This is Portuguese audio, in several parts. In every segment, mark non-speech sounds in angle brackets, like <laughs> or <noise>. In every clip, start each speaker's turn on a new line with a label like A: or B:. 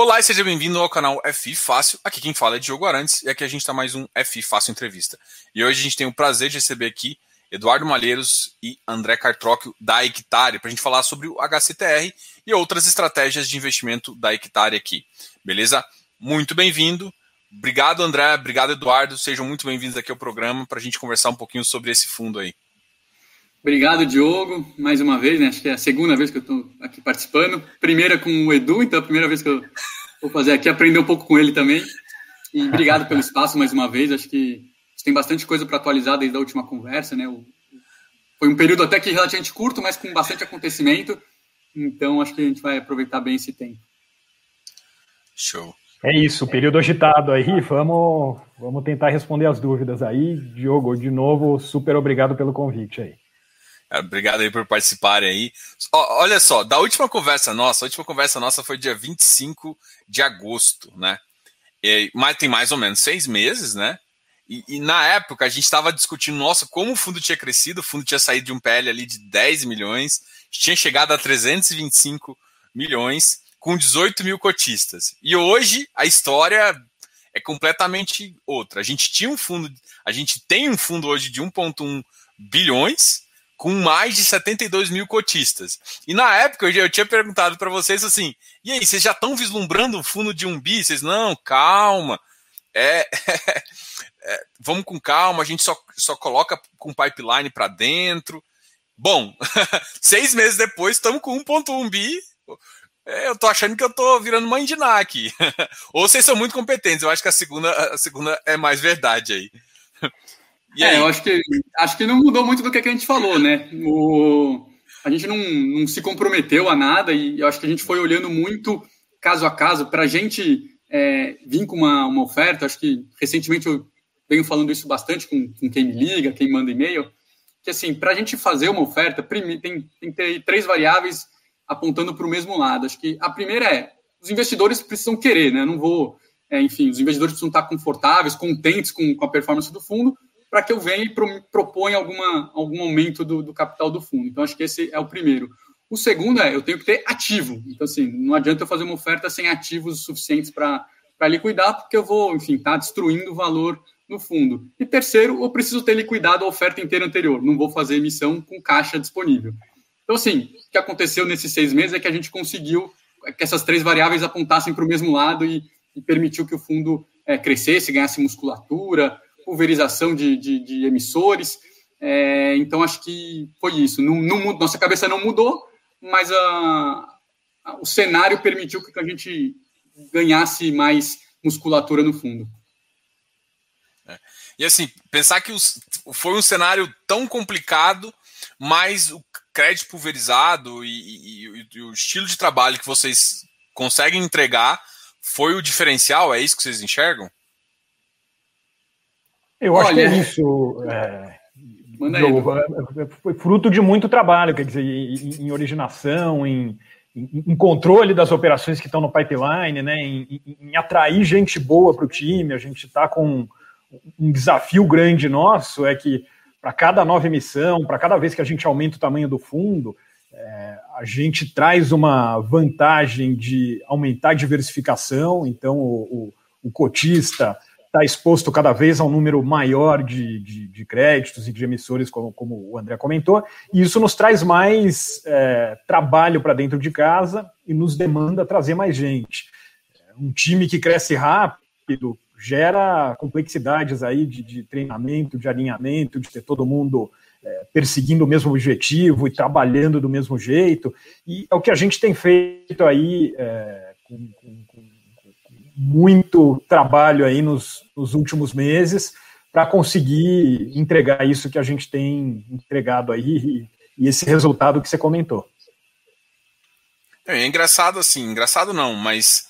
A: Olá e seja bem-vindo ao canal FI Fácil. Aqui quem fala é Diogo Arantes e aqui a gente está mais um FI Fácil Entrevista. E hoje a gente tem o prazer de receber aqui Eduardo Malheiros e André Cartróquio da Hectare para a gente falar sobre o HCTR e outras estratégias de investimento da Hectare aqui. Beleza? Muito bem-vindo. Obrigado, André. Obrigado, Eduardo. Sejam muito bem-vindos aqui ao programa para a gente conversar um pouquinho sobre esse fundo aí.
B: Obrigado, Diogo, mais uma vez, né? Acho que é a segunda vez que eu estou aqui participando. Primeira com o Edu, então é a primeira vez que eu vou fazer aqui, aprender um pouco com ele também. E obrigado pelo espaço mais uma vez. Acho que tem bastante coisa para atualizar desde a última conversa, né? Foi um período até que relativamente curto, mas com bastante acontecimento. Então acho que a gente vai aproveitar bem esse tempo.
C: Show. É isso, período agitado aí. Vamos, vamos tentar responder as dúvidas aí. Diogo, de novo, super obrigado pelo convite aí.
A: Obrigado aí por participarem aí. Olha só, da última conversa nossa, a última conversa nossa foi dia 25 de agosto, né? E, mas tem mais ou menos seis meses, né? E, e na época a gente estava discutindo, nossa, como o fundo tinha crescido, o fundo tinha saído de um PL ali de 10 milhões, tinha chegado a 325 milhões, com 18 mil cotistas. E hoje a história é completamente outra. A gente tinha um fundo, a gente tem um fundo hoje de 1,1 bilhões, com mais de 72 mil cotistas. E na época eu, eu tinha perguntado para vocês assim: e aí, vocês já estão vislumbrando o fundo de um bi? Vocês, não, calma. É, <laughs> é, vamos com calma, a gente só, só coloca com pipeline para dentro. Bom, <laughs> seis meses depois estamos com 1.1 bi. É, eu tô achando que eu tô virando mãe de Ná aqui. Ou vocês são muito competentes, eu acho que a segunda, a segunda é mais verdade aí.
B: E é, eu acho que, acho que não mudou muito do que, a gente falou, né? O, a gente não, não se comprometeu a nada e eu acho que a gente foi olhando muito caso a caso. Para a gente é, vir com uma, uma oferta, acho que recentemente eu venho falando isso bastante com, com quem me liga, quem manda e-mail, que assim, para a gente fazer uma oferta, tem, tem que ter três variáveis apontando para o mesmo lado. Acho que a primeira é, os investidores precisam querer, né? não vou, é, enfim, os investidores precisam estar confortáveis, contentes com, com a performance do fundo, para que eu venha e pro, proponha alguma, algum aumento do, do, capital do fundo. Então, acho que esse é o primeiro. O segundo é, eu tenho que ter ativo. Então, assim, não adianta eu fazer uma oferta sem ativos suficientes para liquidar, porque eu vou, enfim, estar tá destruindo o valor no fundo. E terceiro, eu preciso ter liquidado a oferta inteira anterior. Não vou fazer emissão com caixa disponível. Então, assim, o que aconteceu nesses seis meses é que a gente conseguiu que essas três variáveis apontassem para o mesmo lado e, e permitiu que o fundo é, crescesse, ganhasse musculatura, pulverização de, de, de emissores. É, então, acho que foi isso. Não, não, nossa cabeça não mudou, mas a, a, o cenário permitiu que a gente ganhasse mais musculatura no fundo.
A: É. E assim, pensar que os, foi um cenário tão complicado, mas o crédito pulverizado e, e, e, o estilo de trabalho que vocês conseguem entregar foi o diferencial? É isso que vocês enxergam?
C: Eu Olha, acho que é isso. É, é, foi fruto de muito trabalho, quer dizer, em, em originação, em, em, em, controle das operações que estão no pipeline, né, em, em atrair gente boa para o time. A gente está com um desafio grande nosso, é que para cada nova emissão, para cada vez que a gente aumenta o tamanho do fundo, é, a gente traz uma vantagem de aumentar a diversificação, então o, o, o cotista está exposto cada vez a um número maior de, de, de créditos e de emissores, como, como, o André comentou, e isso nos traz mais é, trabalho para dentro de casa e nos demanda trazer mais gente. Um time que cresce rápido gera complexidades aí de, de treinamento, de alinhamento, de ter todo mundo é, perseguindo o mesmo objetivo e trabalhando do mesmo jeito, e é o que a gente tem feito aí é, com, com muito trabalho aí nos, nos últimos meses para conseguir entregar isso que a gente tem entregado aí e, e esse resultado que você comentou.
A: É, é engraçado assim, engraçado não, mas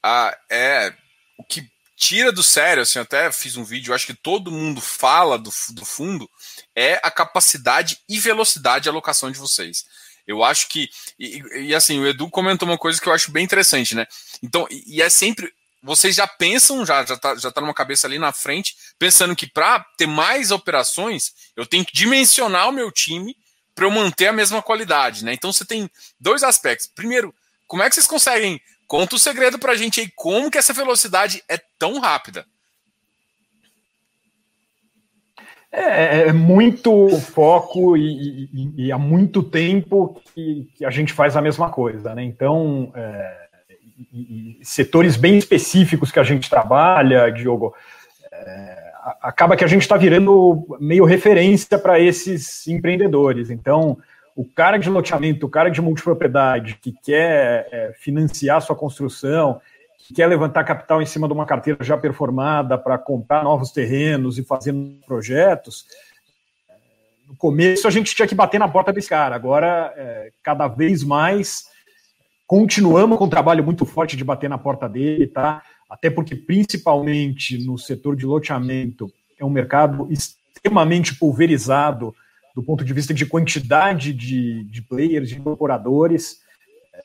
A: ah, é o que tira do sério, assim, até fiz um vídeo, acho que todo mundo fala do, do fundo, é a capacidade e velocidade de alocação de vocês. Eu acho que, e, e, assim, o Edu comentou uma coisa que eu acho bem interessante, né? Então, e, e é sempre vocês já pensam, já já tá, já tá numa cabeça ali na frente, pensando que para ter mais operações, eu tenho que dimensionar o meu time para eu manter a mesma qualidade, né? Então você tem dois aspectos. Primeiro, como é que vocês conseguem Conta o segredo para a gente aí, como que essa velocidade é tão rápida.
C: É, é muito foco e, e, e, há muito tempo que, que, a gente faz a mesma coisa, né? Então, é, e, setores bem específicos que a gente trabalha, Diogo, é, acaba que a gente está virando meio referência para esses empreendedores. Então, o cara de loteamento, o cara de multipropriedade que quer é, financiar sua construção, que quer levantar capital em cima de uma carteira já performada para comprar novos terrenos e fazer projetos, no começo a gente tinha que bater na porta desse cara. Agora, é, cada vez mais, continuamos com um trabalho muito forte de bater na porta dele, tá? Até porque, principalmente no setor de loteamento, é um mercado extremamente pulverizado do ponto de vista de quantidade de, de players, de incorporadores.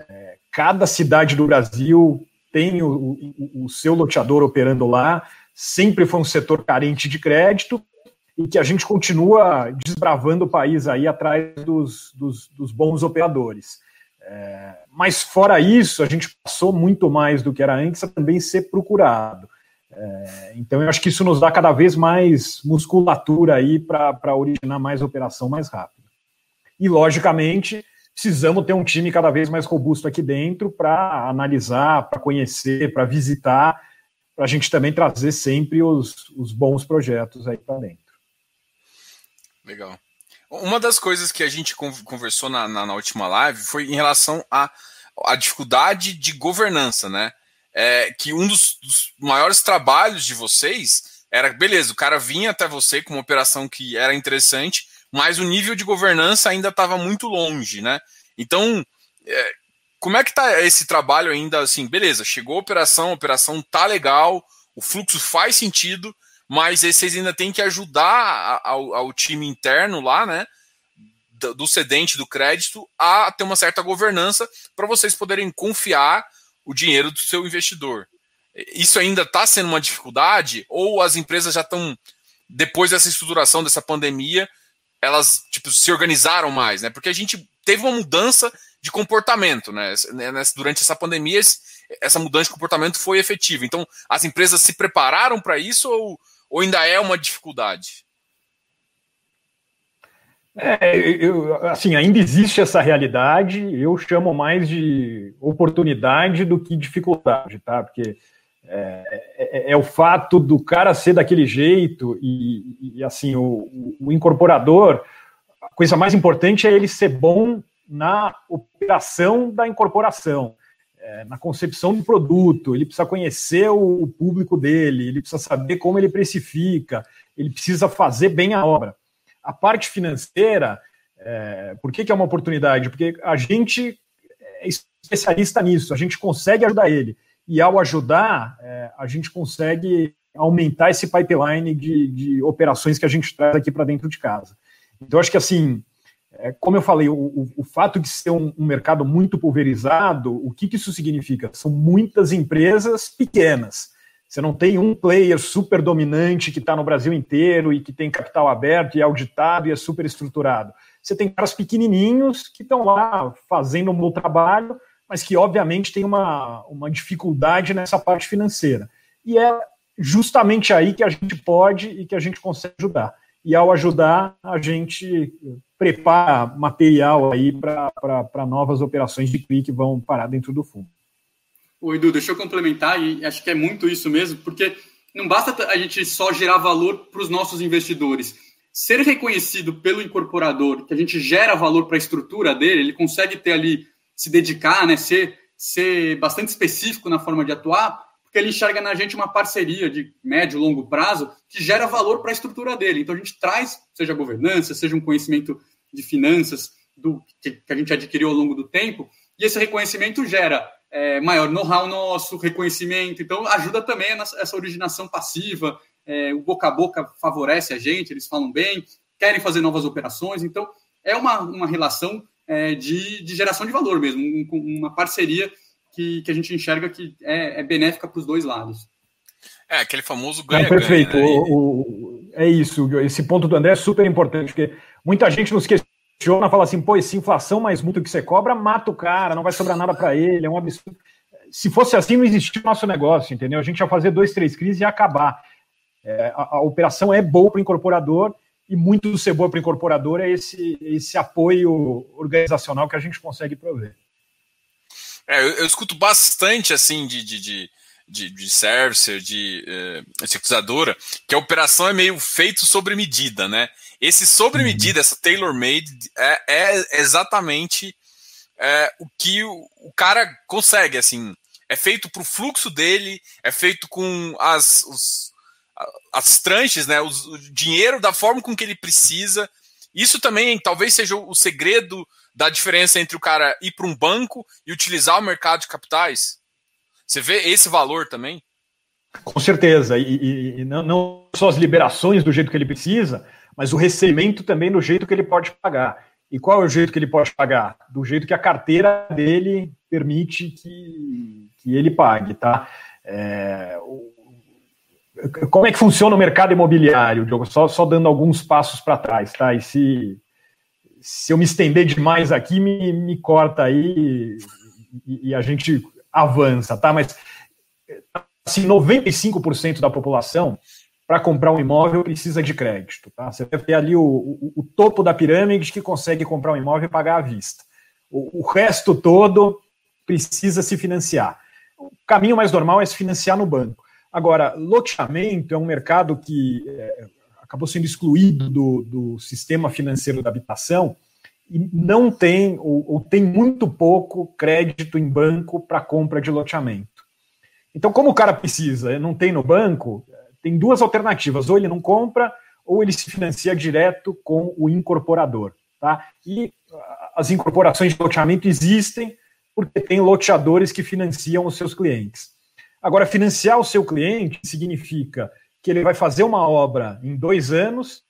C: É, cada cidade do Brasil tem o, o, o seu loteador operando lá, sempre foi um setor carente de crédito e que a gente continua desbravando o país aí atrás dos, dos, dos bons operadores. Mas fora isso, a gente passou muito mais do que era antes a também ser procurado. É, então eu acho que isso nos dá cada vez mais musculatura aí para originar mais operação mais rápido. E logicamente precisamos ter um time cada vez mais robusto aqui dentro para analisar, para conhecer, para visitar, para a gente também trazer sempre os, os bons projetos aí para dentro.
A: Legal. Uma das coisas que a gente conversou na, na, na última live foi em relação à a, a, dificuldade de governança, né? É, que um dos, dos, maiores trabalhos de vocês era, beleza, o cara vinha até você com uma operação que era interessante, mas o nível de governança ainda estava muito longe, né? Então, é, como é que tá esse trabalho ainda assim? Beleza, chegou a operação, a operação tá legal, o fluxo faz sentido, mas vocês ainda têm que ajudar ao, ao time interno lá, né? Do, cedente do crédito a ter uma certa governança para vocês poderem confiar o dinheiro do seu investidor. Isso ainda está sendo uma dificuldade? Ou as empresas já estão, depois dessa estruturação dessa pandemia, elas tipo, se organizaram mais, né? Porque a gente teve uma mudança de comportamento, né? Durante essa pandemia, essa mudança de comportamento foi efetiva. Então, as empresas se prepararam para isso ou, ou ainda é uma dificuldade?
C: É, eu, assim, ainda existe essa realidade, eu chamo mais de oportunidade do que dificuldade, tá? Porque é, é, é, o fato do cara ser daquele jeito e, e assim, o, o, incorporador, a coisa mais importante é ele ser bom na operação da incorporação, é, na concepção do produto, ele precisa conhecer o, público dele, ele precisa saber como ele precifica, ele precisa fazer bem a obra. A parte financeira, é, por que, que é uma oportunidade? Porque a gente é especialista nisso, a gente consegue ajudar ele e ao ajudar, é, a gente consegue aumentar esse pipeline de, de operações que a gente traz aqui para dentro de casa. Então, acho que assim, é, como eu falei, o, o, o fato de ser um, um, mercado muito pulverizado, o que, que isso significa? São muitas empresas pequenas. Você não tem um player super dominante que está no Brasil inteiro e que tem capital aberto e é auditado e é super estruturado. Você tem caras pequenininhos que estão lá fazendo um bom trabalho, mas que obviamente tem uma, uma dificuldade nessa parte financeira. E é justamente aí que a gente pode e que a gente consegue ajudar. E ao ajudar, a gente prepara material aí para novas operações de CRI que vão parar dentro do fundo.
B: O Edu, deixa eu complementar, e acho que é muito isso mesmo, porque não basta a gente só gerar valor para os nossos investidores. Ser reconhecido pelo incorporador, que a gente gera valor para a estrutura dele, ele consegue ter ali se dedicar, né, ser, ser bastante específico na forma de atuar, porque ele enxerga na gente uma parceria de médio e longo prazo que gera valor para a estrutura dele. Então a gente traz, seja governança, seja um conhecimento de finanças do que, que a gente adquiriu ao longo do tempo, e esse reconhecimento gera é, maior know-how nosso, reconhecimento, então ajuda também essa originação passiva, é, o boca a boca favorece a gente, eles falam bem, querem fazer novas operações, então é uma, uma relação é, de, de, geração de valor mesmo, um, uma parceria que, que a gente enxerga que é, é benéfica para os dois lados.
A: É, aquele famoso ganha-ganha.
C: perfeito. Né? O, o, é isso. Esse ponto do André é super importante, porque muita gente nos questiona, fala assim, pô, essa inflação mais muito que você cobra, mata o cara, não vai sobrar nada para ele, é um absurdo. se fosse assim, não existia o nosso negócio, entendeu? A gente ia fazer dois, três crises e ia acabar. É, a, a, operação é boa para o incorporador e muito do ser boa para o incorporador é esse, esse apoio organizacional que a gente consegue prover.
A: É, eu, eu escuto bastante assim de, de, de, de, de servicer, de securizadora, que a operação é meio feito sobre medida, né? Esse sobre medida, essa tailor-made, é, é exatamente é, o que o, o, cara consegue, assim. É feito para o fluxo dele, é feito com as, os, as tranches, né, os, o dinheiro da forma com que ele precisa. Isso também talvez seja o segredo da diferença entre o cara ir para um banco e utilizar o mercado de capitais. Você vê esse valor também?
C: Com certeza. E, e, e não, não, só as liberações do jeito que ele precisa, mas o recebimento também do jeito que ele pode pagar. E qual é o jeito que ele pode pagar? Do jeito que a carteira dele permite que, que ele pague, tá? É, o, como é que funciona o mercado imobiliário, Diogo? Só, só dando alguns passos para trás, tá? E se, se eu me estender demais aqui, me, me corta aí e, e a gente avança, tá? Mas assim, 95% da população para comprar um imóvel precisa de crédito. Tá? Você deve ter ali o, o, o, topo da pirâmide que consegue comprar um imóvel e pagar à vista. O, o, resto todo precisa se financiar. O caminho mais normal é se financiar no banco. Agora, loteamento é um mercado que é, acabou sendo excluído do, do, sistema financeiro da habitação e não tem, ou, ou tem muito pouco crédito em banco para compra de loteamento. Então, como o cara precisa, não tem no banco, tem duas alternativas: ou ele não compra, ou ele se financia direto com o incorporador. Tá? E ah, as incorporações de loteamento existem porque tem loteadores que financiam os seus clientes. Agora, financiar o seu cliente significa que ele vai fazer uma obra em dois anos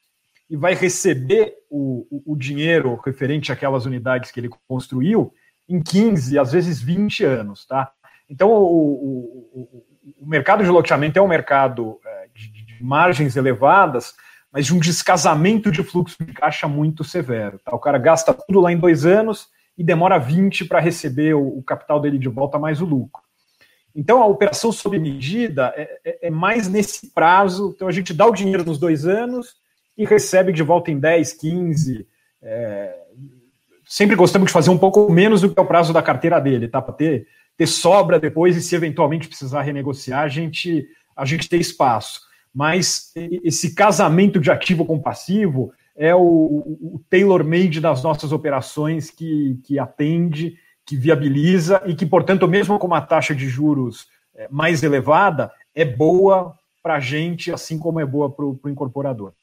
C: e vai receber o, o, o dinheiro referente àquelas unidades que ele construiu em 15, às vezes 20 anos. Tá? Então, o, o mercado de loteamento é um mercado é, de, de, margens elevadas, mas de um descasamento de fluxo de caixa muito severo. Tá? O cara gasta tudo lá em dois anos e demora 20 para receber o, o, capital dele de volta mais o lucro. Então, a operação sob medida é, é, é, mais nesse prazo. Então, a gente dá o dinheiro nos dois anos e recebe de volta em 10, 15. É... Sempre gostamos de fazer um pouco menos do que é o prazo da carteira dele, tá? Para ter ter sobra depois e se eventualmente precisar renegociar, a gente, a gente tem espaço. Mas esse casamento de ativo com passivo é o, o tailor-made das nossas operações que, que atende, que viabiliza e que, portanto, mesmo com uma taxa de juros é, mais elevada, é boa para a gente, assim como é boa para o incorporador.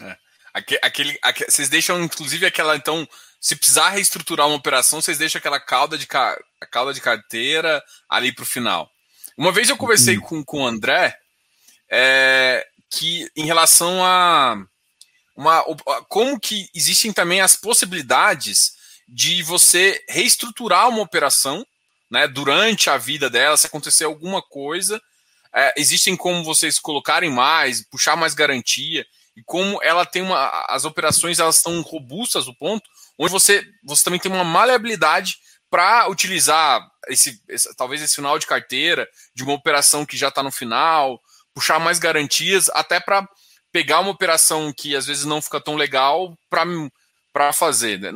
A: É. Aquele, aquele, aquele, vocês deixam, inclusive, aquela, então, se precisar reestruturar uma operação, vocês deixam aquela cauda de, a cauda de carteira ali para o final. Uma vez eu conversei uhum. com, com o André é, que em relação a uma, como que existem também as possibilidades de você reestruturar uma operação né, durante a vida dela, se acontecer alguma coisa, é, existem como vocês colocarem mais, puxar mais garantia, e como ela tem uma. As operações elas estão robustas o ponto onde você, você também tem uma maleabilidade para utilizar esse, esse, talvez esse final de carteira de uma operação que já está no final, puxar mais garantias, até para pegar uma operação que às vezes não fica tão legal para fazer. Né?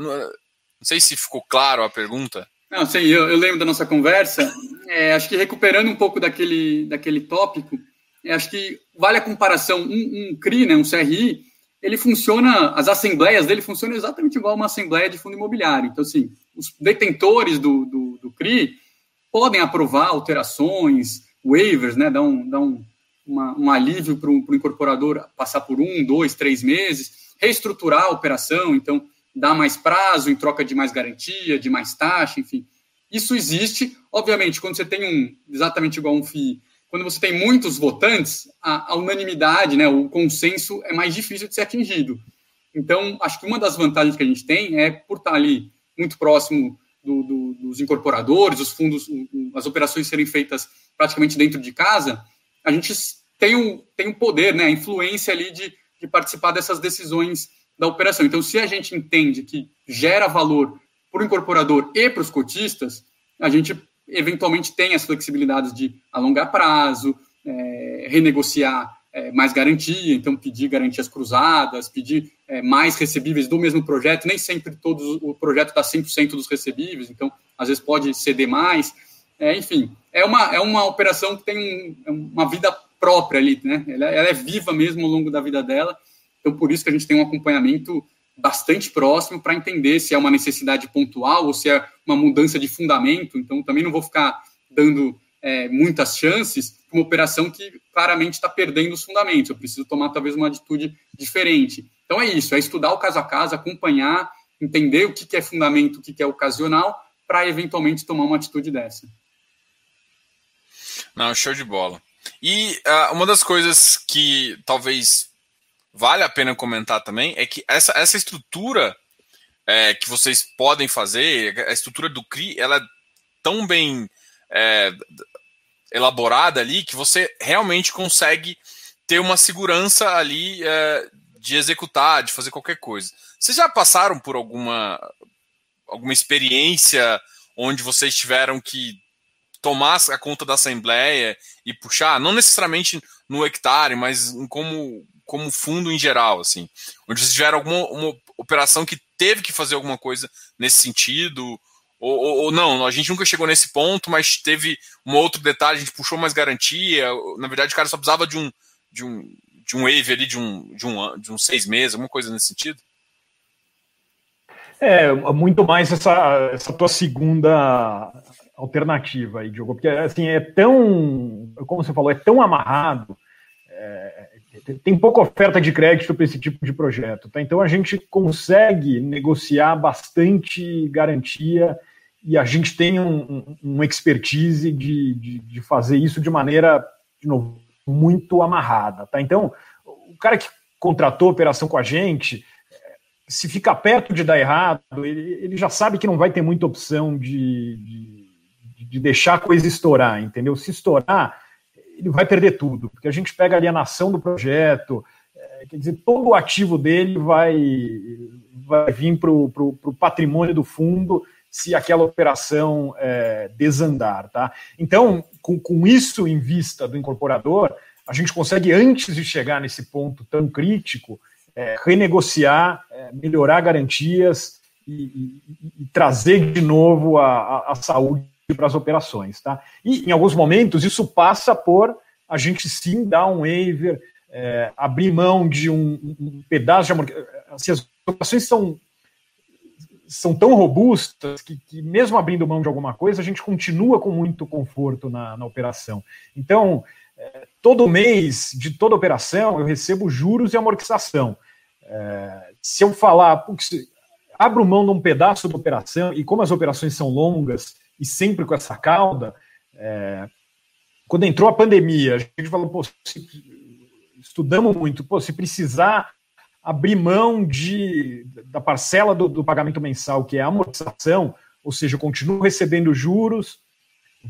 A: Não, sei se ficou claro a pergunta.
B: Não, sim, eu, eu lembro da nossa conversa. É, acho que recuperando um pouco daquele, daquele tópico, é, acho que vale a comparação. Um, um CRI, né, um CRI, ele funciona, as assembleias dele funcionam exatamente igual uma assembleia de fundo imobiliário. Então, assim, os detentores do, do, do CRI podem aprovar alterações, waivers, né, dar um, dar um, uma, um alívio para o incorporador passar por um, dois, três meses, reestruturar a operação, então dar mais prazo em troca de mais garantia, de mais taxa, enfim. Isso existe, obviamente, quando você tem um, exatamente igual um FII, quando você tem muitos votantes, a, a, unanimidade, né, o consenso é mais difícil de ser atingido. Então, acho que uma das vantagens que a gente tem é por estar ali muito próximo do, do, dos incorporadores, os fundos, as operações serem feitas praticamente dentro de casa, a gente tem um, tem um poder, né, a influência ali de, de participar dessas decisões da operação. Então, se a gente entende que gera valor para o incorporador e para os cotistas, a gente eventualmente tem as flexibilidades de alongar prazo, é, renegociar é, mais garantia, então pedir garantias cruzadas, pedir é, mais recebíveis do mesmo projeto, nem sempre todos o projeto dá 100% dos recebíveis, então às vezes pode ceder mais, é, enfim, é uma, é uma operação que tem um, uma vida própria ali, né? Ela, ela, é viva mesmo ao longo da vida dela, então por isso que a gente tem um acompanhamento bastante próximo para entender se é uma necessidade pontual ou se é uma mudança de fundamento, então também não vou ficar dando é, muitas chances uma operação que claramente está perdendo os fundamentos. Eu preciso tomar talvez uma atitude diferente. Então é isso, é estudar o caso a caso, acompanhar, entender o que, que é fundamento, o que, que é ocasional, para eventualmente tomar uma atitude dessa.
A: Não, show de bola. E uh, uma das coisas que talvez vale a pena comentar também é que essa, essa estrutura é, que vocês podem fazer, a estrutura do CRI, ela é tão bem é, elaborada ali que você realmente consegue ter uma segurança ali é, de executar, de fazer qualquer coisa. Vocês já passaram por alguma, alguma experiência onde vocês tiveram que tomar a conta da assembleia e puxar, não necessariamente no hectare, mas como, como fundo em geral, assim, onde vocês tiveram alguma uma operação que teve que fazer alguma coisa nesse sentido, ou, ou, ou, não, a gente nunca chegou nesse ponto, mas teve um outro detalhe, a gente puxou mais garantia. Na verdade, o cara só precisava de um, de um, de um wave ali de um, de, um, de uns seis meses, alguma coisa nesse sentido?
C: É, muito mais essa, essa tua segunda alternativa aí, Diogo, porque assim, é tão, como você falou, é tão amarrado, é, tem pouca oferta de crédito para esse tipo de projeto, tá? Então a gente consegue negociar bastante garantia e a gente tem um, um expertise de, de, de, fazer isso de maneira, de novo, muito amarrada, tá? Então, o cara que contratou a operação com a gente, se fica perto de dar errado, ele, ele já sabe que não vai ter muita opção de, de, de deixar a coisa estourar, entendeu? Se estourar, ele vai perder tudo, porque a gente pega ali a nação do projeto, é, quer dizer, todo o ativo dele vai, vai vir para o patrimônio do fundo se aquela operação é, desandar. Tá? Então, com, com isso em vista do incorporador, a gente consegue, antes de chegar nesse ponto tão crítico, é, renegociar, é, melhorar garantias e, e, e, trazer de novo a, a, a saúde para as operações. Tá? E, em alguns momentos, isso passa por a gente sim dar um waiver, é, abrir mão de um, um pedaço de. Assim, as operações são são tão robustas que, que, mesmo abrindo mão de alguma coisa, a gente continua com muito conforto na, na operação. Então, é, todo mês de toda operação eu recebo juros e amortização. É, se eu falar, abro mão de um pedaço da operação, e como as operações são longas e sempre com essa cauda, é, quando entrou a pandemia, a gente falou, pô, se, estudamos muito, pô, se precisar abrir mão de, da parcela do, do, pagamento mensal, que é a amortização, ou seja, eu continuo recebendo juros,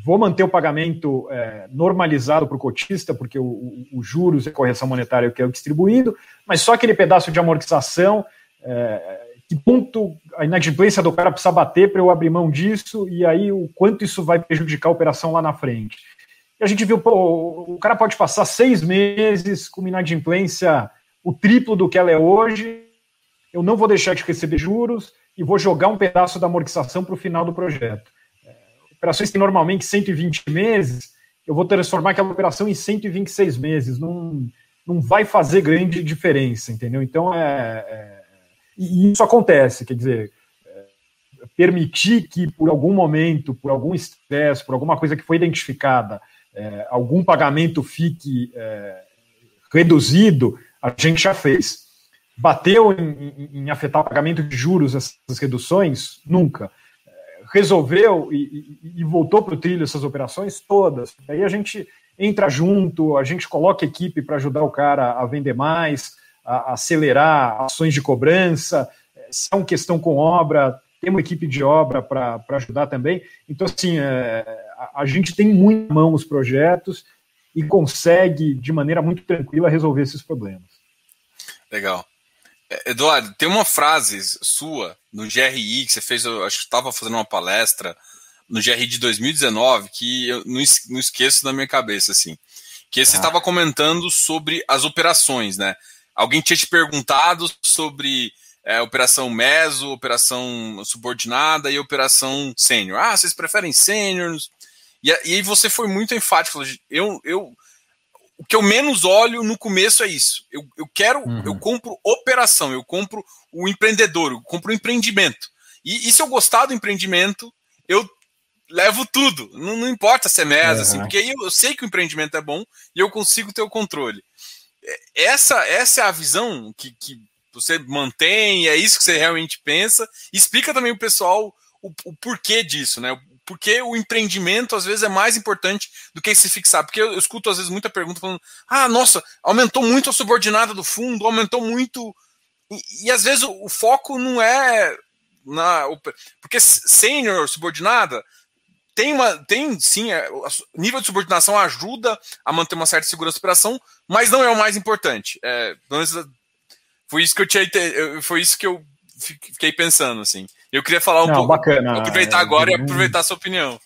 C: vou manter o pagamento é, normalizado para o cotista, porque o, o, o, juros e a correção monetária que é distribuído, mas só aquele pedaço de amortização, é, que ponto a inadimplência do cara precisa bater para eu abrir mão disso, e aí o quanto isso vai prejudicar a operação lá na frente. E a gente viu, pô, o cara pode passar seis meses com uma inadimplência o triplo do que ela é hoje, eu não vou deixar de receber juros e vou jogar um pedaço da amortização para o final do projeto. É, operações que normalmente 120 meses, eu vou transformar aquela operação em 126 meses. Não, não vai fazer grande diferença, entendeu? Então, é, é e isso acontece, quer dizer, é, permitir que por algum momento, por algum estresse, por alguma coisa que foi identificada, é, algum pagamento fique é, reduzido, a gente já fez. Bateu em, em, afetar o pagamento de juros essas reduções? Nunca. Resolveu e, e, e voltou para o trilho essas operações? Todas. Aí a gente entra junto, a gente coloca equipe para ajudar o cara a vender mais, a, a acelerar ações de cobrança. Se é uma questão com obra, tem uma equipe de obra para ajudar também. Então, assim, é, a, a, gente tem muito mão os projetos e consegue, de maneira muito tranquila, resolver esses problemas.
A: Legal. É, Eduardo, tem uma frase sua no GRI que você fez, eu acho que estava fazendo uma palestra no GR de 2019 que eu não, não esqueço na minha cabeça, assim. Que você estava ah. comentando sobre as operações, né? Alguém tinha te perguntado sobre é, operação meso, operação subordinada e operação sênior. Ah, vocês preferem sêniors? E, aí você foi muito enfático. Eu, eu, o que eu menos olho no começo é isso. Eu, eu quero, uhum. eu compro operação, eu compro o empreendedor, eu compro o empreendimento. E, e se eu gostar do empreendimento, eu levo tudo. Não, não importa se é mesa, uhum. assim, porque aí eu, eu, sei que o empreendimento é bom e eu consigo ter o controle. Essa, essa é a visão que, que você mantém, é isso que você realmente pensa. Explica também o pessoal o, o porquê disso, né? porque o empreendimento às vezes é mais importante do que se fixar. Porque eu, eu escuto às vezes muita pergunta falando: ah, nossa, aumentou muito a subordinada do fundo, aumentou muito. E, e às vezes o, o, foco não é na. Porque sênior, subordinada, tem uma. Tem sim, é, o nível de subordinação ajuda a manter uma certa segurança de operação, mas não é o mais importante. É, foi isso que eu tinha. Foi isso que eu fiquei pensando, assim. Eu queria falar um Não, pouco.
C: Bacana.
A: Aproveitar agora e aproveitar a sua opinião.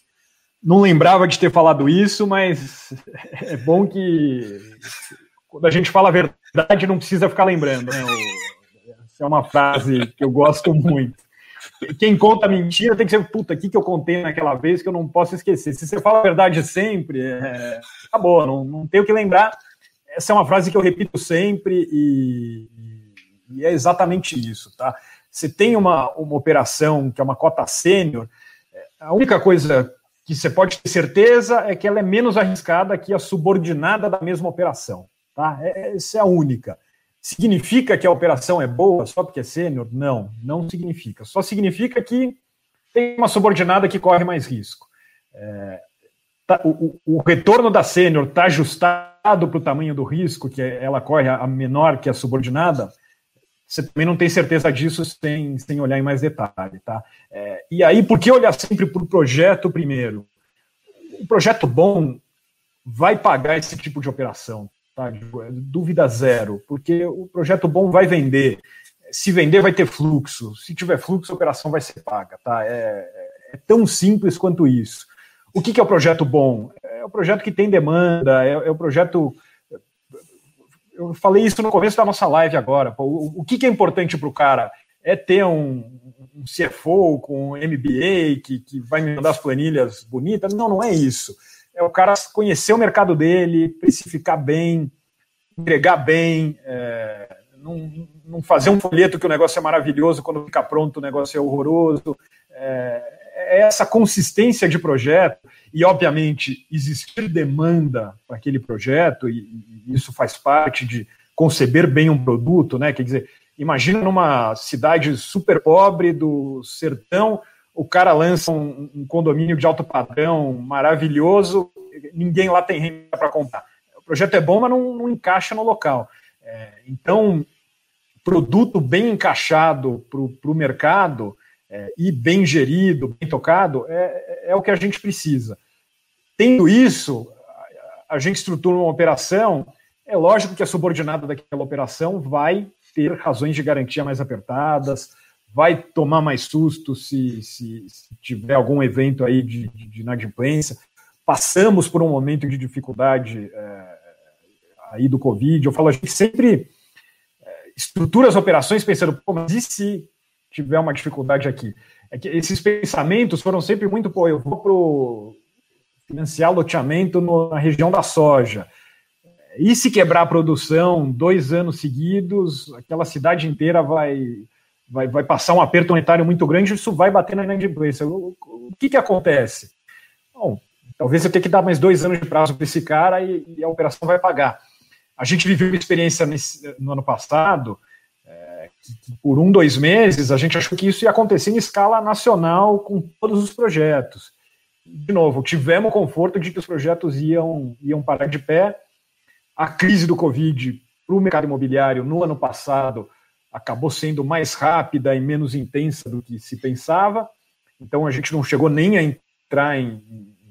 C: Não lembrava de ter falado isso, mas é bom que quando a gente fala a verdade não precisa ficar lembrando. Né? Essa é uma frase que eu gosto muito. Quem conta mentira tem que ser, puta, aqui que eu contei naquela vez que eu não posso esquecer. Se você fala a verdade sempre, é, acabou, não, não tenho que lembrar. Essa é uma frase que eu repito sempre e, e é exatamente isso, tá? você tem uma, uma operação que é uma cota sênior, a única coisa que você pode ter certeza é que ela é menos arriscada que a subordinada da mesma operação. Tá? É, essa é a única. Significa que a operação é boa só porque é sênior? Não, não significa. Só significa que tem uma subordinada que corre mais risco. É, tá, o, o, retorno da sênior está ajustado para o tamanho do risco que ela corre a menor que a subordinada? você também não tem certeza disso sem, sem olhar em mais detalhe, tá? É, e aí, por que olhar sempre para o projeto primeiro? O projeto bom vai pagar esse tipo de operação, tá? Dúvida zero, porque o projeto bom vai vender. Se vender, vai ter fluxo. Se tiver fluxo, a operação vai ser paga, tá? É, é tão simples quanto isso. O que, que é o projeto bom? É o projeto que tem demanda, é, é o projeto eu falei isso no começo da nossa live agora. O, o que, que, é importante para o cara? É ter um, um CFO com MBA que, que vai me mandar as planilhas bonitas? Não, não é isso. É o cara conhecer o mercado dele, precificar bem, entregar bem, é, não, não, fazer um folheto que o negócio é maravilhoso, quando fica pronto o negócio é horroroso. É, é essa consistência de projeto e, obviamente, existir demanda para aquele projeto, e, e, isso faz parte de conceber bem um produto, né? Quer dizer, imagina numa cidade super pobre do sertão, o cara lança um, um condomínio de alto padrão maravilhoso, ninguém lá tem renda para comprar. O projeto é bom, mas não, não encaixa no local. É, então, produto bem encaixado para o mercado é, e bem gerido, bem tocado, é, é o que a gente precisa. Tendo isso, a gente estrutura uma operação, é lógico que a subordinada daquela operação vai ter razões de garantia mais apertadas, vai tomar mais susto se, se, se tiver algum evento aí de, de, de, inadimplência. Passamos por um momento de dificuldade é, aí do Covid. Eu falo, a gente sempre é, estrutura as operações pensando, pô, mas e se tiver uma dificuldade aqui? É que esses pensamentos foram sempre muito, pô, eu vou pro financiar loteamento no, na região da soja. E se quebrar a produção dois anos seguidos, aquela cidade inteira vai, vai, vai passar um aperto monetário muito grande, isso vai bater na inadimplência. O, o, o que, que acontece? Bom, talvez eu tenha que dar mais dois anos de prazo para esse cara e, e, a operação vai pagar. A gente viveu uma experiência nesse, no ano passado, é, que, que por um, dois meses, a gente achou que isso ia acontecer em escala nacional com todos os projetos de novo, tivemos o conforto de que os projetos iam, iam parar de pé. A crise do Covid para o mercado imobiliário no ano passado acabou sendo mais rápida e menos intensa do que se pensava. Então a gente não chegou nem a entrar em,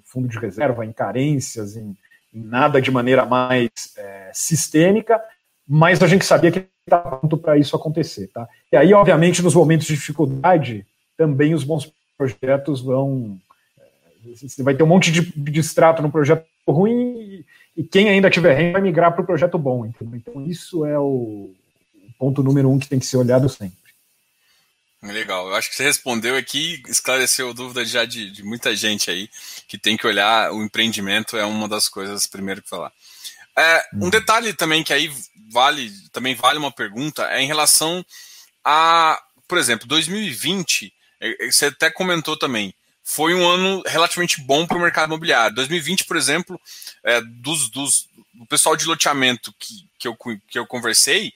C: fundo de reserva, em carências, em, em nada de maneira mais é, sistêmica, mas a gente sabia que estava pronto para isso acontecer. Tá? E aí, obviamente, nos momentos de dificuldade, também os bons projetos vão Você vai ter um monte de, de no projeto ruim e, e quem ainda tiver renda vai migrar para o projeto bom. Entendeu? Então, isso é o ponto número um que tem que ser olhado sempre.
A: Legal, eu acho que você respondeu aqui, esclareceu dúvida já de, de, muita gente aí que tem que olhar o empreendimento é uma das coisas primeiro que falar. É, um uhum. detalhe também que aí vale também vale uma pergunta é em relação a, por exemplo, 2020. É, é, você até comentou também foi um ano relativamente bom para o mercado imobiliário. 2020, por exemplo, é, dos, dos, do pessoal de loteamento que, que, eu, que eu conversei,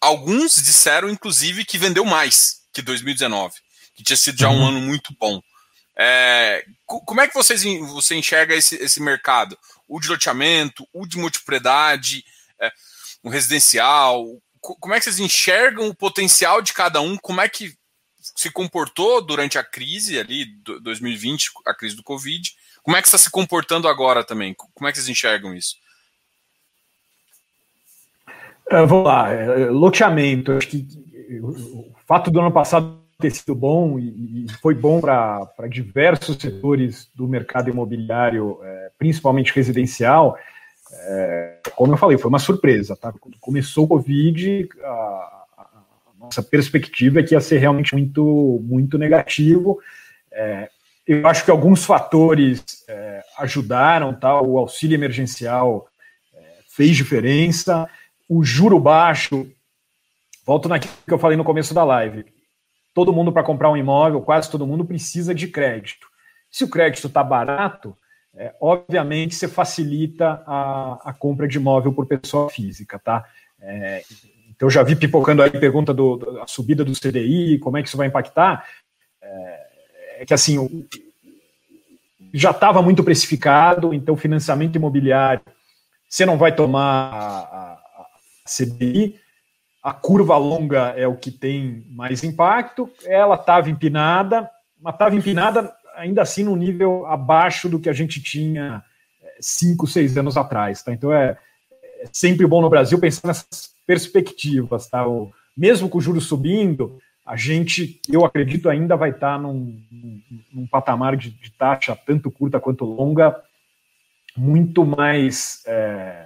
A: alguns disseram, inclusive, que vendeu mais que 2019, que tinha sido já um uhum. ano muito bom. É, como é que vocês, você enxerga esse, esse mercado? O de loteamento, o de multipropriedade, é, o residencial? Como é que vocês enxergam o potencial de cada um? Como é que se comportou durante a crise ali, 2020, a crise do Covid? Como é que está se comportando agora também? Como é que vocês enxergam isso?
C: Uh, vamos lá, é, loteamento. Acho que o fato do ano passado ter sido bom e, foi bom para diversos setores do mercado imobiliário, é, principalmente residencial, é, como eu falei, foi uma surpresa. Tá? Quando começou o Covid, a, a, nossa perspectiva é que ia ser realmente muito, muito negativo. É, eu acho que alguns fatores é, ajudaram, tá? o auxílio emergencial é, fez diferença, o juro baixo Volto naquilo que eu falei no começo da live. Todo mundo, para comprar um imóvel, quase todo mundo precisa de crédito. Se o crédito está barato, é, obviamente você facilita a, a, compra de imóvel por pessoa física, tá? É, então, já vi pipocando aí pergunta do, da subida do CDI, como é que isso vai impactar. É, é que assim, já estava muito precificado, então financiamento imobiliário, você não vai tomar a, a, a CDI, a curva longa é o que tem mais impacto. Ela estava empinada, mas estava empinada ainda assim no nível abaixo do que a gente tinha é, cinco, seis anos atrás. Tá? Então é, é sempre bom no Brasil pensar nessas perspectivas. Tá? O, mesmo com o juros subindo, a gente, eu acredito, ainda vai estar tá num, num, num patamar de, de, taxa tanto curta quanto longa muito mais. É,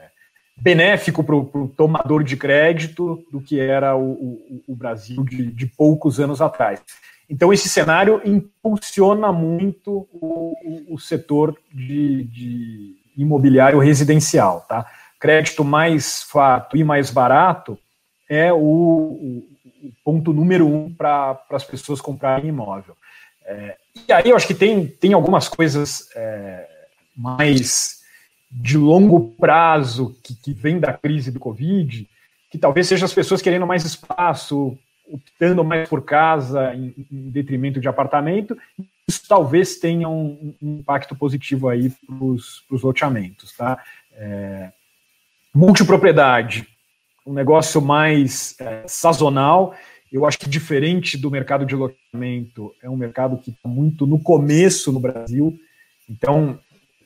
C: benéfico para o tomador de crédito do que era o, o, o Brasil de, de, poucos anos atrás. Então, esse cenário impulsiona muito o, o setor de, de, imobiliário residencial. Tá? Crédito mais fato e mais barato é o, ponto número um para as pessoas comprarem imóvel. É, e aí eu acho que tem, tem algumas coisas é, mais de longo prazo que, que vem da crise do Covid, que talvez sejam as pessoas querendo mais espaço, optando mais por casa em, em detrimento de apartamento, isso talvez tenha um, um impacto positivo aí para os loteamentos. Tá? É, multipropriedade, um negócio mais é, sazonal, eu acho que diferente do mercado de loteamento, é um mercado que está muito no começo no Brasil, então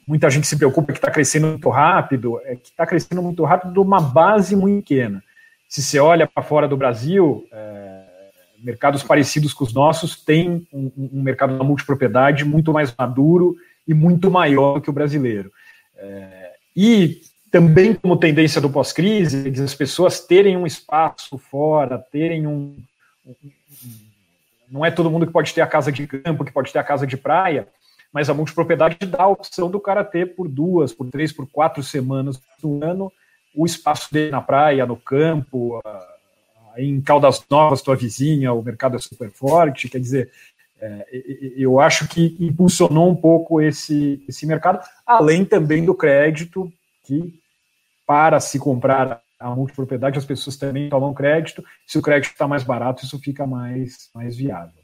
C: muita gente se preocupa que está crescendo muito rápido, é que está crescendo muito rápido de uma base muito pequena. Se você olha para fora do Brasil, é, mercados parecidos com os nossos têm um, um, mercado da multipropriedade muito mais maduro e muito maior que o brasileiro. É, e também como tendência do pós-crise, as pessoas terem um espaço fora, terem um, um não é todo mundo que pode ter a casa de campo, que pode ter a casa de praia, mas a multipropriedade dá a opção do cara ter por duas, por três, por quatro semanas do ano o espaço dele na praia, no campo, em Caldas Novas, tua vizinha, o mercado é super forte, quer dizer, é, eu acho que impulsionou um pouco esse, esse mercado, além também do crédito, que para se comprar a multipropriedade, as pessoas também tomam crédito, se o crédito está mais barato, isso fica mais, mais viável.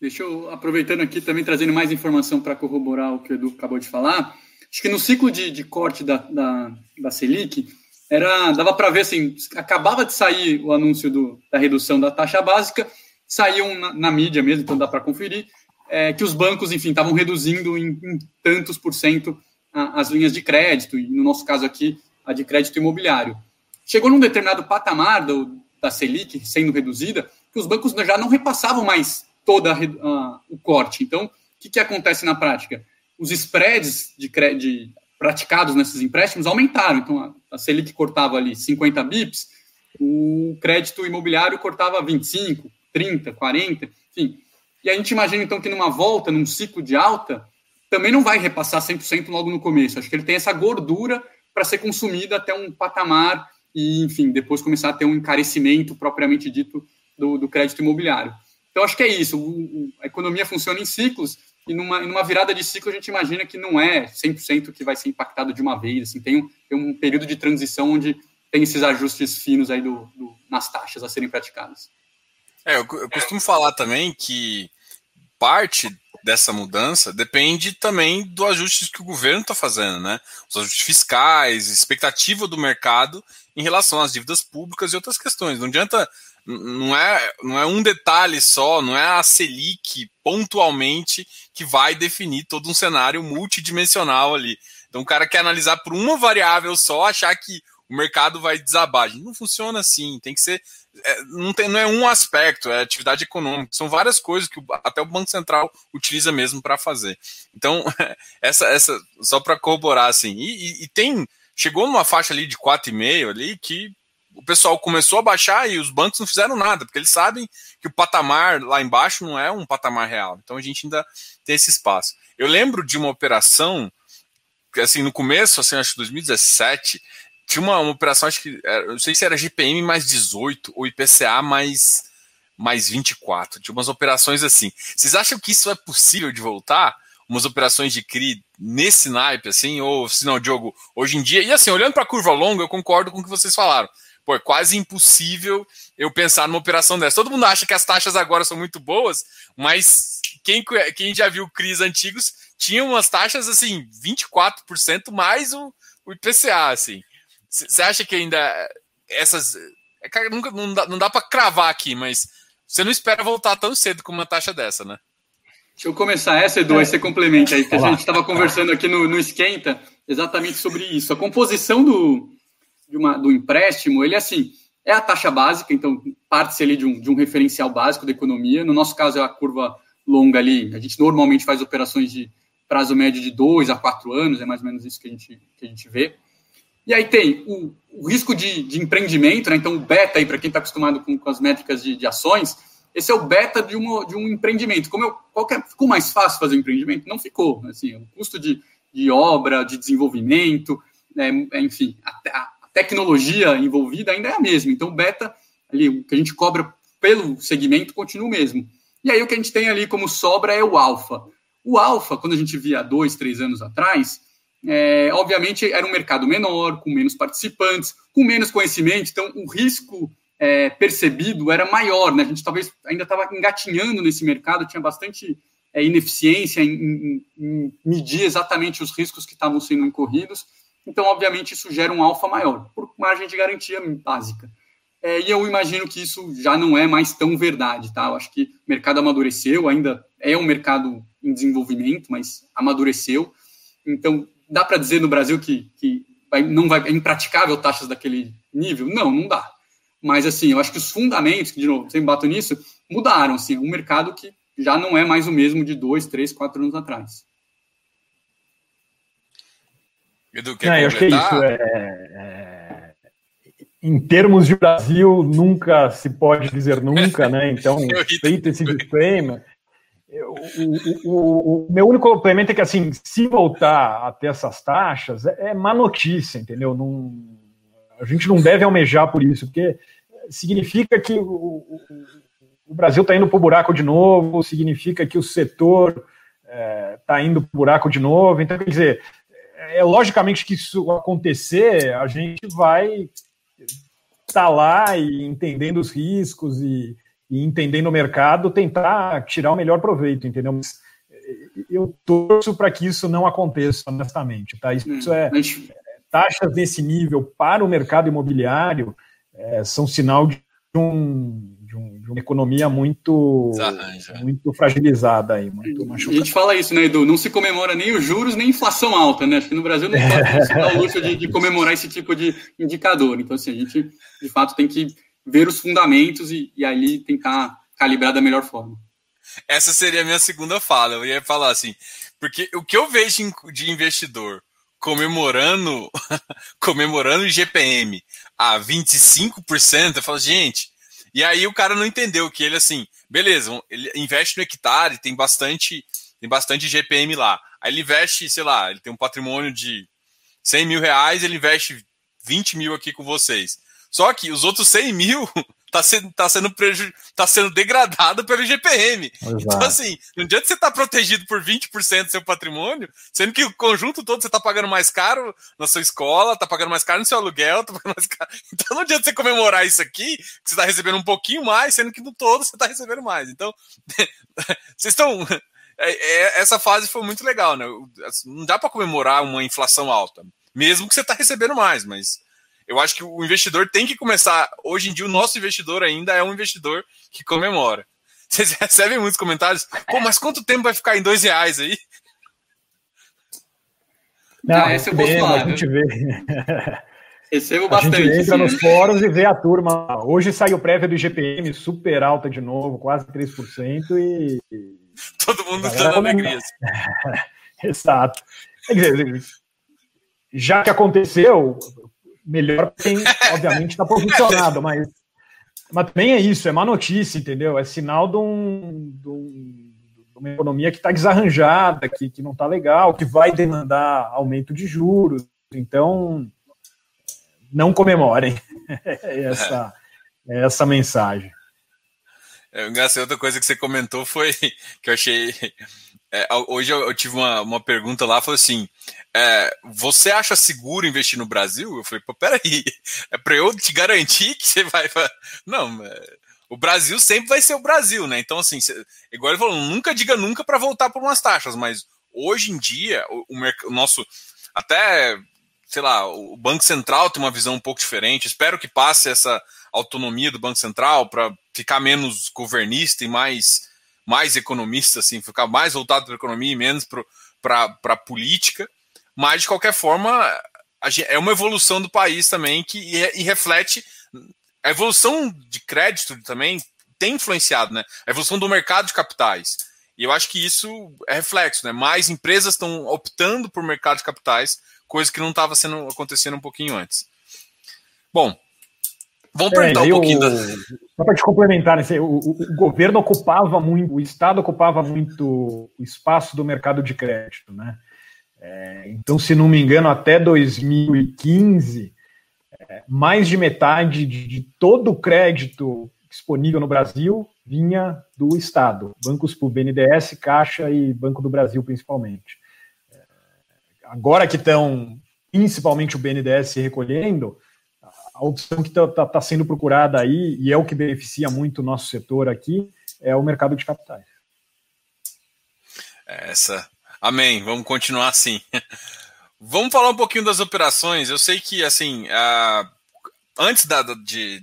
B: Deixa eu, aproveitando aqui, também trazendo mais informação para corroborar o que o Edu acabou de falar. Acho que no ciclo de, de corte da, da, da Selic, era, dava para ver assim, acabava de sair o anúncio do, da redução da taxa básica, saíam na, na mídia mesmo, então dá para conferir, é, que os bancos, enfim, estavam reduzindo em, em, tantos por cento as linhas de crédito, e no nosso caso aqui, a de crédito imobiliário. Chegou num determinado patamar do, da Selic sendo reduzida, que os bancos já não repassavam mais todo o corte. Então, o que, que acontece na prática? os spreads de, de praticados nesses empréstimos aumentaram. Então, a Selic cortava ali 50 bips, o crédito imobiliário cortava 25, 30, 40, enfim. E a gente imagina, então, que numa volta, num ciclo de alta, também não vai repassar 100% logo no começo. Acho que ele tem essa gordura para ser consumida até um patamar e, enfim, depois começar a ter um encarecimento propriamente dito do, do crédito imobiliário. Então, acho que é isso. O, o, a economia funciona em ciclos e numa, numa virada de ciclo a gente imagina que não é 100% que vai ser impactado de uma vez. Assim, tem, um, tem um período de transição onde tem esses ajustes finos aí do, do nas taxas a serem praticadas.
A: É, eu, eu costumo falar também que parte dessa mudança depende também do ajuste que o governo está fazendo, né? Os ajustes fiscais, expectativa do mercado em relação às dívidas públicas e outras questões. Não adianta não é, não é um detalhe só, não é a Selic pontualmente que vai definir todo um cenário multidimensional ali. Então o cara quer analisar por uma variável só, achar que o mercado vai desabar. Não funciona assim, tem que ser. É, não, tem, não é um aspecto, é atividade econômica. São várias coisas que até o Banco Central utiliza mesmo para fazer. Então, <laughs> essa, essa só para corroborar assim. E, e, e, tem. Chegou numa faixa ali de 4,5 ali que o pessoal começou a baixar e os bancos não fizeram nada, porque eles sabem que o patamar lá embaixo não é um patamar real. Então a gente ainda tem esse espaço. Eu lembro de uma operação, assim, no começo, assim, acho que 2017, tinha uma, uma operação, acho que, não sei se era GPM mais 18 ou IPCA mais, mais 24. Tinha umas operações assim. Vocês acham que isso é possível de voltar? Umas operações de CRI nesse naipe, assim? Ou se não, Diogo, hoje em dia. E assim, olhando para a curva longa, eu concordo com o que vocês falaram pô, é quase impossível eu pensar numa operação dessa. Todo mundo acha que as taxas agora são muito boas, mas quem, quem já viu CRIs antigos tinha umas taxas assim, 24% mais o, o IPCA, assim. Você acha que ainda essas. É, nunca, não dá, não dá para cravar aqui, mas você não espera voltar tão cedo com uma taxa dessa, né?
B: Deixa eu começar essa, Edu, aí você complementa aí, porque a gente estava conversando aqui no, no Esquenta exatamente sobre isso. A composição do, de uma, do empréstimo, ele assim, é a taxa básica, então parte-se ali de um, de um referencial básico da economia. No nosso caso, é a curva longa ali. A gente normalmente faz operações de prazo médio de dois a quatro anos, é mais ou menos isso que a gente, que a gente vê. E aí tem o, o risco de, de, empreendimento, né? então o beta aí, para quem está acostumado com, com, as métricas de, de, ações, esse é o beta de, uma, de um empreendimento. Como eu, qualquer, ficou mais fácil fazer um empreendimento? Não ficou. Assim, o custo de, de obra, de desenvolvimento, né? enfim, a, a, tecnologia envolvida ainda é a mesma. Então, o beta, ali, o que a gente cobra pelo segmento continua o mesmo. E aí, o que a gente tem ali como sobra é o alfa. O alfa, quando a gente via dois, três anos atrás, é, obviamente era um mercado menor, com menos participantes, com menos conhecimento, então o risco é, percebido era maior. Né? A gente talvez ainda estava engatinhando nesse mercado, tinha bastante é, ineficiência em, em, em medir exatamente os riscos que estavam sendo incorridos. Então, obviamente, isso gera um alfa maior, por margem de garantia básica. É, e eu imagino que isso já não é mais tão verdade, tá? Eu acho que o mercado amadureceu, ainda é um mercado em desenvolvimento, mas amadureceu. Então, dá para dizer no Brasil que, que vai, não vai, é impraticável taxas daquele nível? Não, não dá. Mas, assim, eu acho que os fundamentos, que, de novo, sempre bato nisso, mudaram. Assim, um mercado que já não é mais o mesmo de dois, três, quatro anos atrás.
C: Edu, quer Não, eu acho que é isso. É, é, em termos de Brasil, nunca se pode dizer nunca, né? Então, <laughs> feito esse disclaimer, o, o, o, meu único complemento é que, assim, se voltar a ter essas taxas, é, é má notícia, entendeu? Não, a gente não deve almejar por isso, porque significa que o, o Brasil está indo para o buraco de novo, significa que o setor está é, indo para o buraco de novo. Então, quer dizer, é logicamente que isso acontecer, a gente vai estar tá lá e entendendo os riscos e, e, entendendo o mercado, tentar tirar o melhor proveito, entendeu? Mas eu torço para que isso não aconteça, honestamente. Tá? Isso, isso é, taxas desse nível para o mercado imobiliário é, são sinal de um, uma economia muito, muito fragilizada aí, muito
B: machucada. A gente fala isso, né, Edu? Não se comemora nem os juros, nem inflação alta, né? Acho que no Brasil não pode <laughs> se dar o luxo de, de, comemorar esse tipo de indicador. Então, assim, a gente, de fato, tem que ver os fundamentos e, e ali tentar calibrar da melhor forma.
A: Essa seria a minha segunda fala. Eu ia falar assim: Porque o que eu vejo de investidor comemorando <laughs> comemorando o GPM a 25%, eu falo, gente, e aí o cara não entendeu que ele assim, beleza, ele investe no hectare, tem bastante, tem bastante GPM lá. Aí ele investe, sei lá, ele tem um patrimônio de 100 mil reais, ele investe 20 mil aqui com vocês. Só que os outros 100 mil <laughs> tá sendo, tá sendo, preju... tá sendo degradado pelo GPM. Então, Exato. Então, assim, não adianta você estar tá protegido por 20% do seu patrimônio, sendo que o conjunto todo você está pagando mais caro na sua escola, está pagando mais caro no seu aluguel, tá pagando mais caro. <laughs> Então não adianta você comemorar isso aqui, que você está recebendo um pouquinho mais, sendo que no todo você está recebendo mais. Então, <laughs> vocês estão. É, é, essa fase foi muito legal, né? Não dá para comemorar uma inflação alta, mesmo que você está recebendo mais, mas eu acho que o investidor tem que começar. Hoje em dia, o nosso investidor ainda é um investidor que comemora. <laughs> Vocês recebem muitos comentários? Pô, mas quanto tempo vai ficar em dois reais aí?
C: Não, ah, esse eu vou falar. A gente vê.
B: Recebo bastante.
C: A gente entra sim. nos fóruns e vê a turma. Hoje saiu prévia do IGPM super alta de novo, quase 3%, e.
A: Todo mundo dando alegria. <laughs>
C: Exato. Quer dizer, já que aconteceu, melhor quem, obviamente, está posicionado, <laughs> mas, mas também é isso, é má notícia, entendeu? É sinal de, um, de, um, de uma economia que está desarranjada, que, que não está legal, que vai demandar aumento de juros. Então, não comemorem <laughs> essa, essa mensagem.
A: É, engraçado, outra coisa que você comentou foi <laughs> que eu achei. É, hoje eu, eu, tive uma, uma pergunta lá, falou assim: é, você acha seguro investir no Brasil? Eu falei, pô, peraí, é para eu te garantir que você vai. Não, é, o Brasil sempre vai ser o Brasil, né? Então, assim, igual ele falou, nunca diga nunca para voltar por umas taxas, mas hoje em dia, o, o, o nosso. Até, sei lá, o Banco Central tem uma visão um pouco diferente. Espero que passe essa autonomia do Banco Central para ficar menos governista e mais, mais economista, assim, ficar mais voltado para a economia e menos para a política. Mas, de qualquer forma, é uma evolução do país também que e, reflete a evolução de crédito também tem influenciado, né? A evolução do mercado de capitais. E eu acho que isso é reflexo, né? Mais empresas estão optando por mercado de capitais, coisa que não estava sendo acontecendo um pouquinho antes. Bom, vamos é, perguntar um pouquinho. O, da...
C: Só para te complementar, né? o, o, o, governo ocupava muito, o Estado ocupava muito o espaço do mercado de crédito, né? É, então, se não me engano, até 2015, é, mais de metade de, de, todo o crédito disponível no Brasil vinha do Estado, bancos por BNDES, Caixa e Banco do Brasil, principalmente. É, agora que estão, principalmente o BNDES recolhendo, a opção que está tá, tá sendo procurada aí, e é o que beneficia muito o nosso setor aqui, é o mercado de capitais.
A: Essa Amém. Vamos continuar assim. <laughs> Vamos falar um pouquinho das operações. Eu sei que, assim, uh, antes da, de,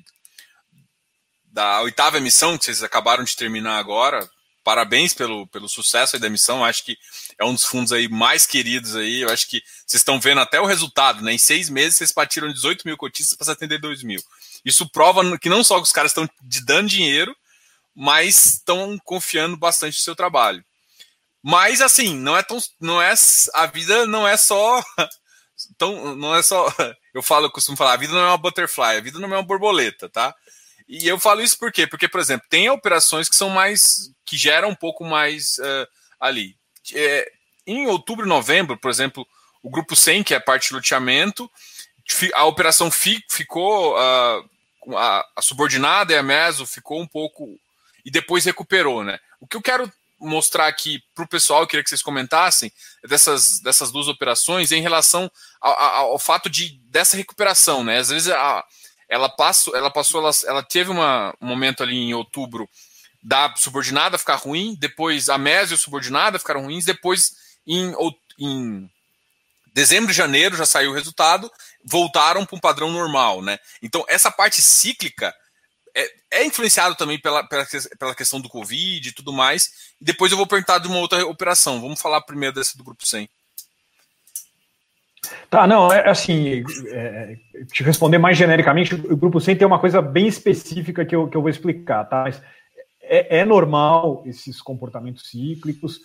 A: da oitava emissão, que vocês acabaram de terminar agora, parabéns pelo, pelo sucesso da emissão. Acho que é um dos fundos aí mais queridos aí. Eu acho que vocês estão vendo até o resultado, né? Em seis meses vocês partiram 18 mil cotistas para 72 mil. Isso prova que não só os caras estão dando dinheiro, mas estão confiando bastante no seu trabalho. Mas assim, não é tão. Não é, a vida não é só. <laughs> Tão, não é só. <laughs> Eu falo, eu costumo falar, a vida não é uma butterfly, a vida não é uma borboleta, tá? E eu falo isso por quê? Porque, por exemplo, tem operações que são mais. que geram um pouco mais uh, ali. É, em outubro e novembro, por exemplo, o grupo 100, que é a parte de loteamento, a operação fi, ficou. Uh, a, a subordinada e a meso ficou um pouco. e depois recuperou, né? O que eu quero mostrar aqui para o pessoal, eu queria que vocês comentassem dessas, dessas duas operações em relação ao, ao, ao fato de dessa recuperação, né? Às vezes a, ela passou, ela passou, ela, ela teve uma, um momento ali em outubro da subordinada ficar ruim, depois a mésia e a subordinada ficaram ruins, depois em, em dezembro e janeiro já saiu o resultado, voltaram para um padrão normal, né? Então essa parte cíclica é, é influenciado também pela, pela, pela, questão do Covid e tudo mais. Depois eu vou perguntar de uma outra operação. Vamos falar primeiro dessa do Grupo 100.
C: Tá, não, é assim, é, te responder mais genericamente, o Grupo 100 tem uma coisa bem específica que eu, que eu vou explicar, tá? Mas é, é normal esses comportamentos cíclicos,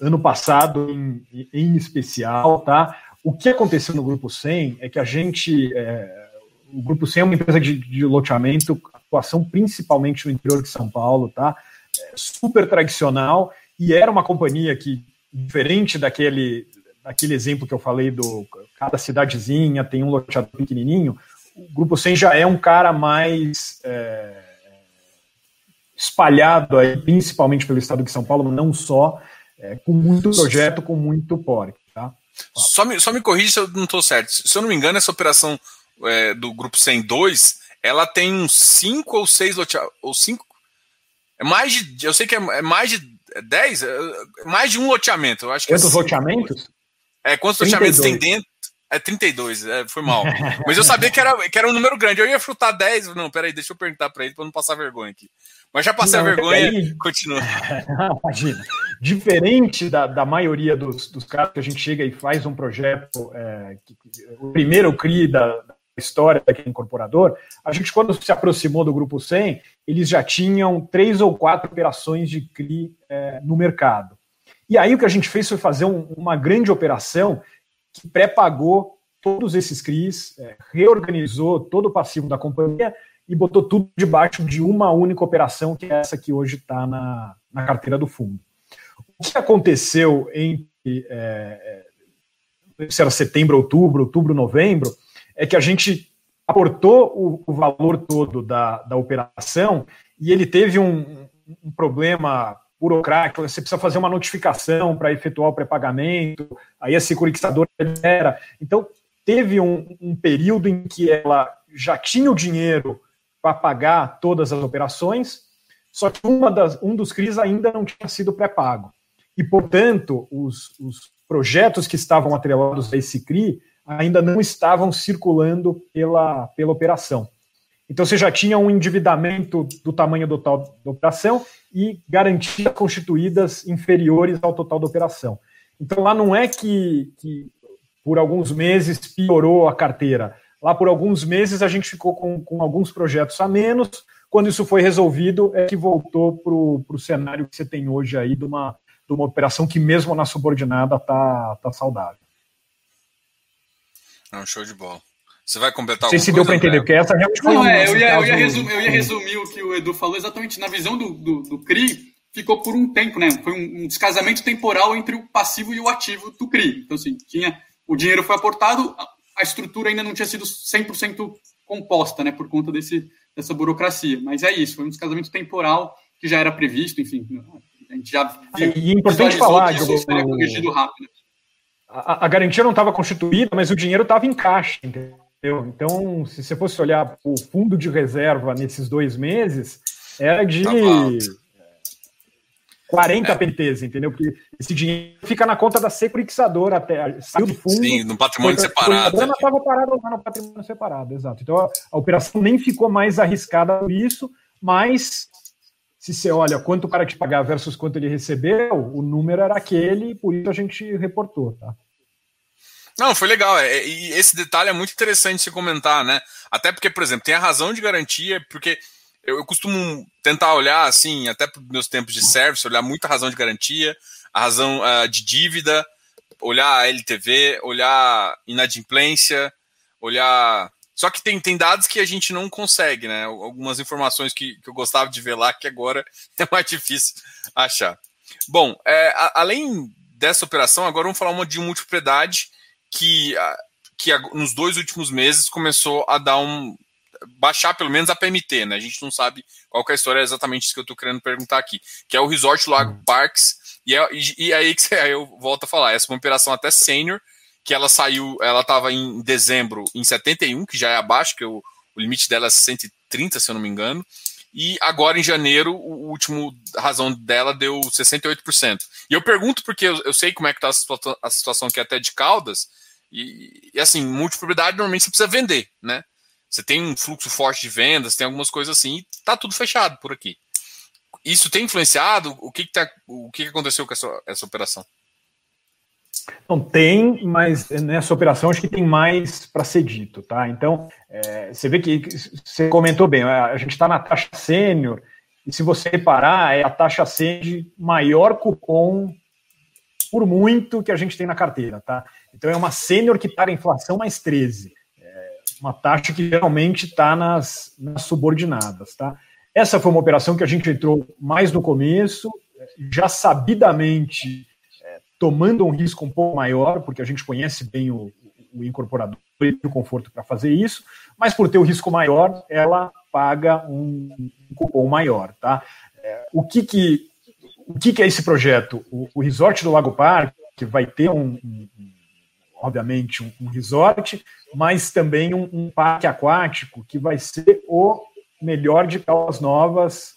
C: ano passado em, em especial, tá? O que aconteceu no Grupo 100 é que a gente, é, o Grupo 100 é uma empresa de, de loteamento, atuação principalmente no interior de São Paulo, tá? É super tradicional e era uma companhia que, diferente daquele, daquele exemplo que eu falei do cada cidadezinha tem um loteador pequenininho, o Grupo 100 já é um cara mais é, espalhado aí, principalmente pelo estado de São Paulo, não só, é, com muito projeto, com muito porte. Tá?
A: Só me, só me corrija se eu não estou certo. Se eu não me engano, essa operação é, do Grupo 102, ela tem uns 5 ou 6 ou 5. É mais de. Eu sei que é, é mais de 10, é, mais de um loteamento. Eu acho que
C: quantos é loteamentos?
A: É, quantos 32. loteamentos tem dentro? É 32, é, foi mal. Mas eu sabia que era, que era um número grande. Eu ia chutar 10. Não, peraí, deixa eu perguntar para ele para não passar vergonha aqui. Mas já passei não, a vergonha, aí, continua. <laughs>
C: Imagina. Diferente da, da maioria dos, dos casos que a gente chega e faz um projeto, é, que, o primeiro CRI da história daquele incorporador, a gente, quando se aproximou do Grupo 100, eles já tinham três ou quatro operações de CRI é, no mercado. E aí o que a gente fez foi fazer um, uma grande operação que pré-pagou todos esses CRIs, é, reorganizou todo o passivo da companhia e botou tudo debaixo de uma única operação, que é essa que hoje está na, na carteira do fundo. O que aconteceu entre é, se era setembro, outubro, outubro, novembro, é que a gente aportou o, o valor todo da, da operação e ele teve um, um problema burocrático, você precisa fazer uma notificação para efetuar o pré-pagamento, aí a securitizadora era. Então, teve um, um, período em que ela já tinha o dinheiro para pagar todas as operações, só que uma das, um dos CRIs ainda não tinha sido pré-pago. E, portanto, os, os projetos que estavam atrelados a esse CRI ainda não estavam circulando pela, pela operação. Então você já tinha um endividamento do tamanho do total da operação e garantias constituídas inferiores ao total da operação. Então lá não é que, que por alguns meses piorou a carteira. Lá por alguns meses a gente ficou com, com alguns projetos a menos. Quando isso foi resolvido, é que voltou para o cenário que você tem hoje aí de uma, de uma operação que mesmo na subordinada está tá saudável.
A: É um show de bola. Você vai completar
C: Não sei se deu para entender, porque essa
B: realmente Não, é, eu ia, eu, ia resumir, eu ia resumir o que o Edu falou exatamente. Na visão do, do, do CRI, ficou por um tempo, né? Foi um, um, descasamento temporal entre o passivo e o ativo do CRI. Então, assim, tinha, o dinheiro foi aportado, a estrutura ainda não tinha sido 100% composta, né? Por conta desse, dessa burocracia. Mas é isso, foi um descasamento temporal que já era previsto, enfim. A gente já
C: viu, e é importante falar, que isso corrigido rápido. A, a garantia não estava constituída, mas o dinheiro estava em caixa, entendeu? Então, se você fosse olhar o fundo de reserva nesses dois meses, era de 40 é. PTs, entendeu? Porque esse dinheiro fica na conta da securitizadora até saiu do fundo. Sim,
A: no patrimônio separado.
C: A estava parada lá no patrimônio separado, exato. Então a, a, operação nem ficou mais arriscada por isso, mas se você olha quanto o cara te pagar versus quanto ele recebeu, o número era aquele, por isso a gente reportou, tá?
A: Não, foi legal. É, e esse detalhe é muito interessante se comentar, né? Até porque, por exemplo, tem a razão de garantia, porque eu, costumo tentar olhar, assim, até para meus tempos de service, olhar muito a razão de garantia, a razão uh, de dívida, olhar a LTV, olhar inadimplência, olhar. Só que tem, tem dados que a gente não consegue, né? Algumas informações que, que eu gostava de ver lá, que agora <laughs> é mais difícil achar. Bom, é, a, além dessa operação, agora vamos falar uma de multipropriedade que, que nos dois últimos meses começou a dar um. baixar pelo menos a PMT, né? A gente não sabe qual é a história, é exatamente isso que eu estou querendo perguntar aqui, que é o Resort Lago uhum. Parks, e, é, e, e aí que aí <laughs> eu volto a falar, essa é uma operação até sênior, que ela saiu, ela estava em dezembro em 71, que já é abaixo, que o, o limite dela é 130, se eu não me engano, e agora em janeiro, o último razão dela deu 68%. E eu pergunto porque eu, eu sei como é que está a, situa a situação aqui até de Caldas, e, e assim, multipropriedade normalmente você precisa vender, né? Você tem um fluxo forte de vendas, tem algumas coisas assim, e tá tudo fechado por aqui. Isso tem influenciado? O que, que, tá, o que, que aconteceu com essa, essa operação?
C: Não tem, mas nessa operação acho que tem mais para ser dito, tá? Então, é, você vê que você comentou bem, a gente está na taxa sênior, e se você reparar, é a taxa sênior de maior cupom por muito que a gente tem na carteira, tá? Então é uma sênior que paga inflação mais 13. É uma taxa que geralmente está nas, nas subordinadas, tá? Essa foi uma operação que a gente entrou mais no começo, já sabidamente tomando um risco um pouco maior, porque a gente conhece bem o, o incorporador e o conforto para fazer isso, mas por ter o risco maior, ela paga um, um cupom maior, tá? É, o que que o que, que é esse projeto? O, o Resort do Lago Parque que vai ter um, um obviamente um, um, resort, mas também um, um, parque aquático que vai ser o melhor de Caldas Novas,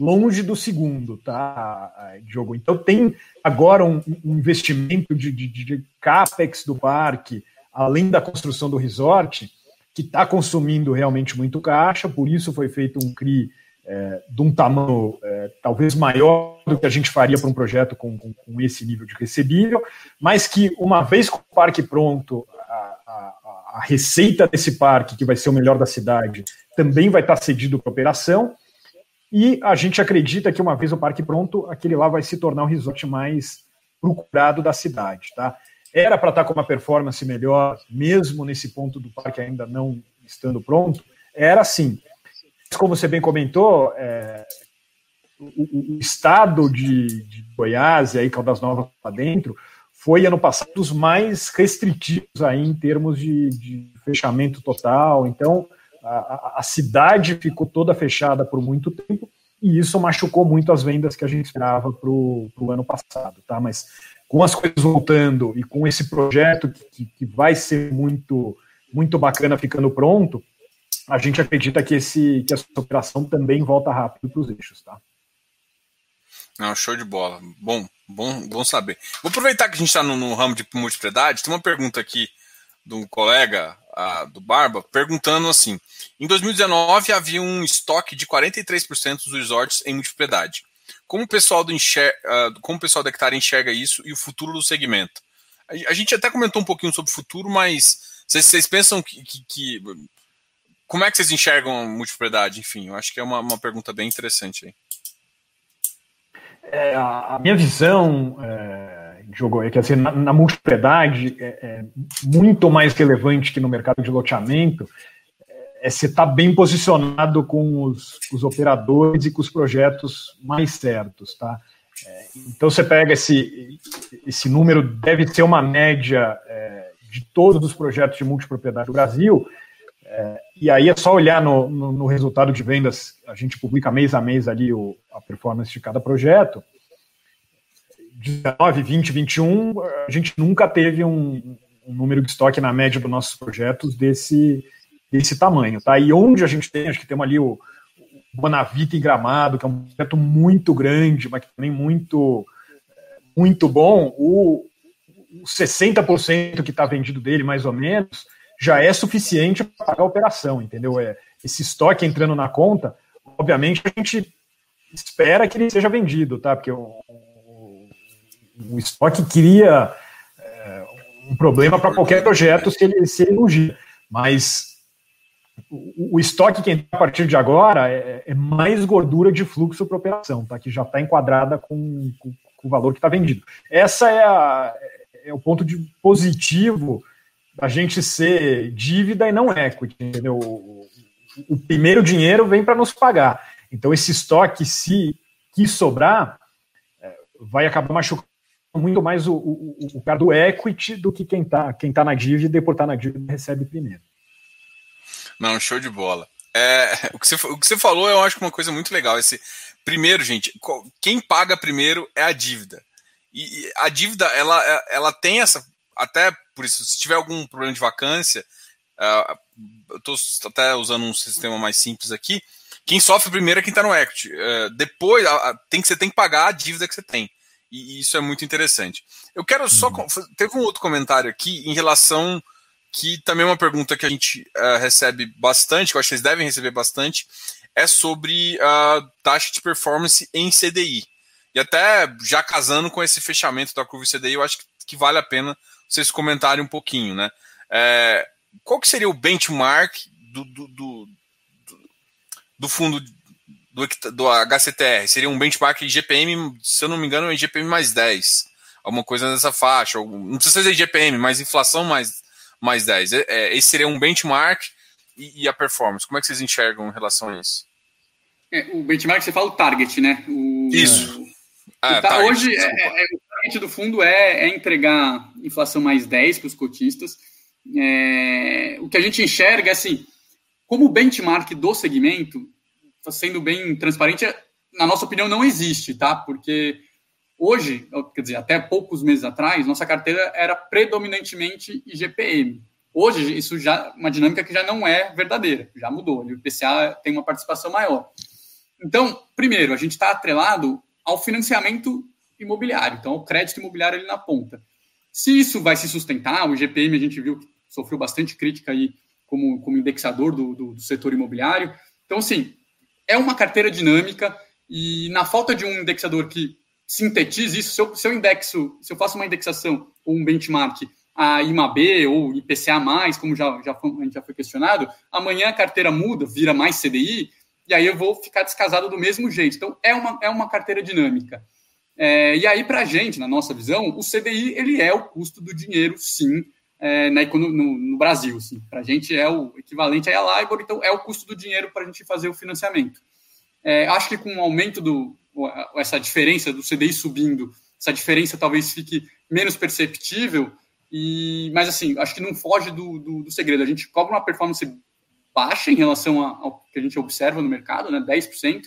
C: longe do segundo, tá, Diogo? Então tem agora um, investimento de, de, de capex do parque, além da construção do resort, que está consumindo realmente muito caixa, por isso foi feito um CRI é, de um tamanho é, talvez maior do que a gente faria para um projeto com, com, com, esse nível de recebível, mas que uma vez com o parque pronto, a, a, a, receita desse parque, que vai ser o melhor da cidade, também vai estar cedido para operação, e a gente acredita que uma vez o parque pronto, aquele lá vai se tornar o resort mais procurado da cidade, tá? Era para estar com uma performance melhor, mesmo nesse ponto do parque ainda não estando pronto, era sim. Como você bem comentou, é, o, o, estado de, de, Goiás e aí Caldas Novas para dentro foi ano passado dos mais restritivos aí em termos de, de fechamento total. Então a, a, cidade ficou toda fechada por muito tempo e isso machucou muito as vendas que a gente esperava para o ano passado, tá? Mas com as coisas voltando e com esse projeto que, que vai ser muito, muito bacana ficando pronto, a gente acredita que, esse, que essa operação também volta rápido para os eixos, tá?
A: Não, show de bola. Bom, bom, bom saber. Vou aproveitar que a gente está no, no, ramo de multiplicidade. Tem uma pergunta aqui de um colega a, do Barba perguntando assim: em 2019 havia um estoque de 43% dos resorts em multiplicidade. Como o pessoal do enxer... Uh, como o pessoal da Hectare enxerga isso e o futuro do segmento? A, a gente até comentou um pouquinho sobre o futuro, mas vocês, vocês pensam que, que, que, Como é que vocês enxergam a multipropriedade? Enfim, eu acho que é uma, uma pergunta bem interessante aí.
C: É, a, a, minha visão, é, Diogo, é que assim, na, na multipropriedade é, é muito mais relevante que no mercado de loteamento é você estar tá bem posicionado com os, os, operadores e com os projetos mais certos, tá? É, então você pega esse, esse número, deve ser uma média é, de todos os projetos de multipropriedade do Brasil, é, e aí é só olhar no, no, no, resultado de vendas, a gente publica mês a mês ali o, a performance de cada projeto. 19, 20, 21, a gente nunca teve um, um número de estoque na média dos nossos projetos desse, desse tamanho, tá? E onde a gente tem, acho que temos ali o, o Bonavita em Gramado, que é um projeto muito grande, mas também muito, muito bom. O, o 60% que está vendido dele, mais ou menos, já é suficiente para pagar a operação, entendeu? É, esse estoque entrando na conta, obviamente a gente espera que ele seja vendido, tá? Porque o, o estoque cria é, um problema para qualquer projeto se ele, se ele. Mas o, o estoque que entra a partir de agora é, é mais gordura de fluxo para operação, tá? que já está enquadrada com, com, com, o valor que está vendido. Essa é, a, é o ponto de positivo da gente ser dívida e não equity, entendeu? O, o primeiro dinheiro vem para nos pagar. Então, esse estoque, se que sobrar, é, vai acabar machucando muito mais o, o, o cara do equity do que quem está quem tá na dívida e por estar na dívida recebe primeiro.
A: Não, show de bola. É, o, que você, o que você falou, eu acho que é uma coisa muito legal. Esse, primeiro, gente, quem paga primeiro é a dívida. E a dívida, ela, ela tem essa. Até por isso, se tiver algum problema de vacância, uh, eu estou até usando um sistema mais simples aqui. Quem sofre primeiro é quem está no equity. Uh, depois, uh, tem que, você tem que pagar a dívida que você tem. E, isso é muito interessante. Eu quero só. Uhum. Teve um outro comentário aqui em relação que também é uma pergunta que a gente uh, recebe bastante, que eu acho que vocês devem receber bastante, é sobre a taxa de performance em CDI. E até já casando com esse fechamento da curva CDI, eu acho que, que vale a pena vocês comentarem um pouquinho, né? É, qual que seria o benchmark do, do, do, do fundo do, do HCTR? Seria um benchmark IGPM, se eu não me engano, é IGPM mais 10. alguma coisa nessa faixa, ou, não precisa ser GPM, mas inflação mais, mais 10. É, é, esse seria um benchmark e, e, a performance. Como é que vocês enxergam em relação a isso?
B: É, o benchmark você fala o target, né? O,
A: isso.
B: Ah, tá, hoje, é, é, o target do fundo é, entregar inflação mais 10 para os cotistas. o que a gente enxerga é assim, como benchmark do segmento, sendo bem transparente, na nossa opinião, não existe, tá? Porque hoje, quer dizer, até poucos meses atrás, nossa carteira era predominantemente IGPM. Hoje, isso já uma dinâmica que já não é verdadeira, já mudou. O IPCA tem uma participação maior. Então, primeiro, a gente está atrelado ao financiamento imobiliário, então o crédito imobiliário ali na ponta. Se isso vai se sustentar, o IGPM a gente viu que sofreu bastante crítica aí como, como indexador do, do, do setor imobiliário. Então, sim, é uma carteira dinâmica e na falta de um indexador que sintetize isso, se eu, se eu indexo, se eu faço uma indexação ou um benchmark a IMAB ou IPCA+, como já, já, foi, já foi questionado, amanhã a carteira muda, vira mais CDI, e aí eu vou ficar descasado do mesmo jeito. Então, é uma, é uma carteira dinâmica. É, e aí, para a gente, na nossa visão, o CDI ele é o custo do dinheiro, sim, é, na, no, no, Brasil. Assim. Para a gente é o equivalente a LIBOR, então é o custo do dinheiro para a gente fazer o financiamento. É, acho que com o aumento do essa diferença do CDI subindo, essa diferença talvez fique menos perceptível, e, mas assim, acho que não foge do, do, do segredo. A gente cobra uma performance baixa em relação ao que a gente observa no mercado, né, 10%,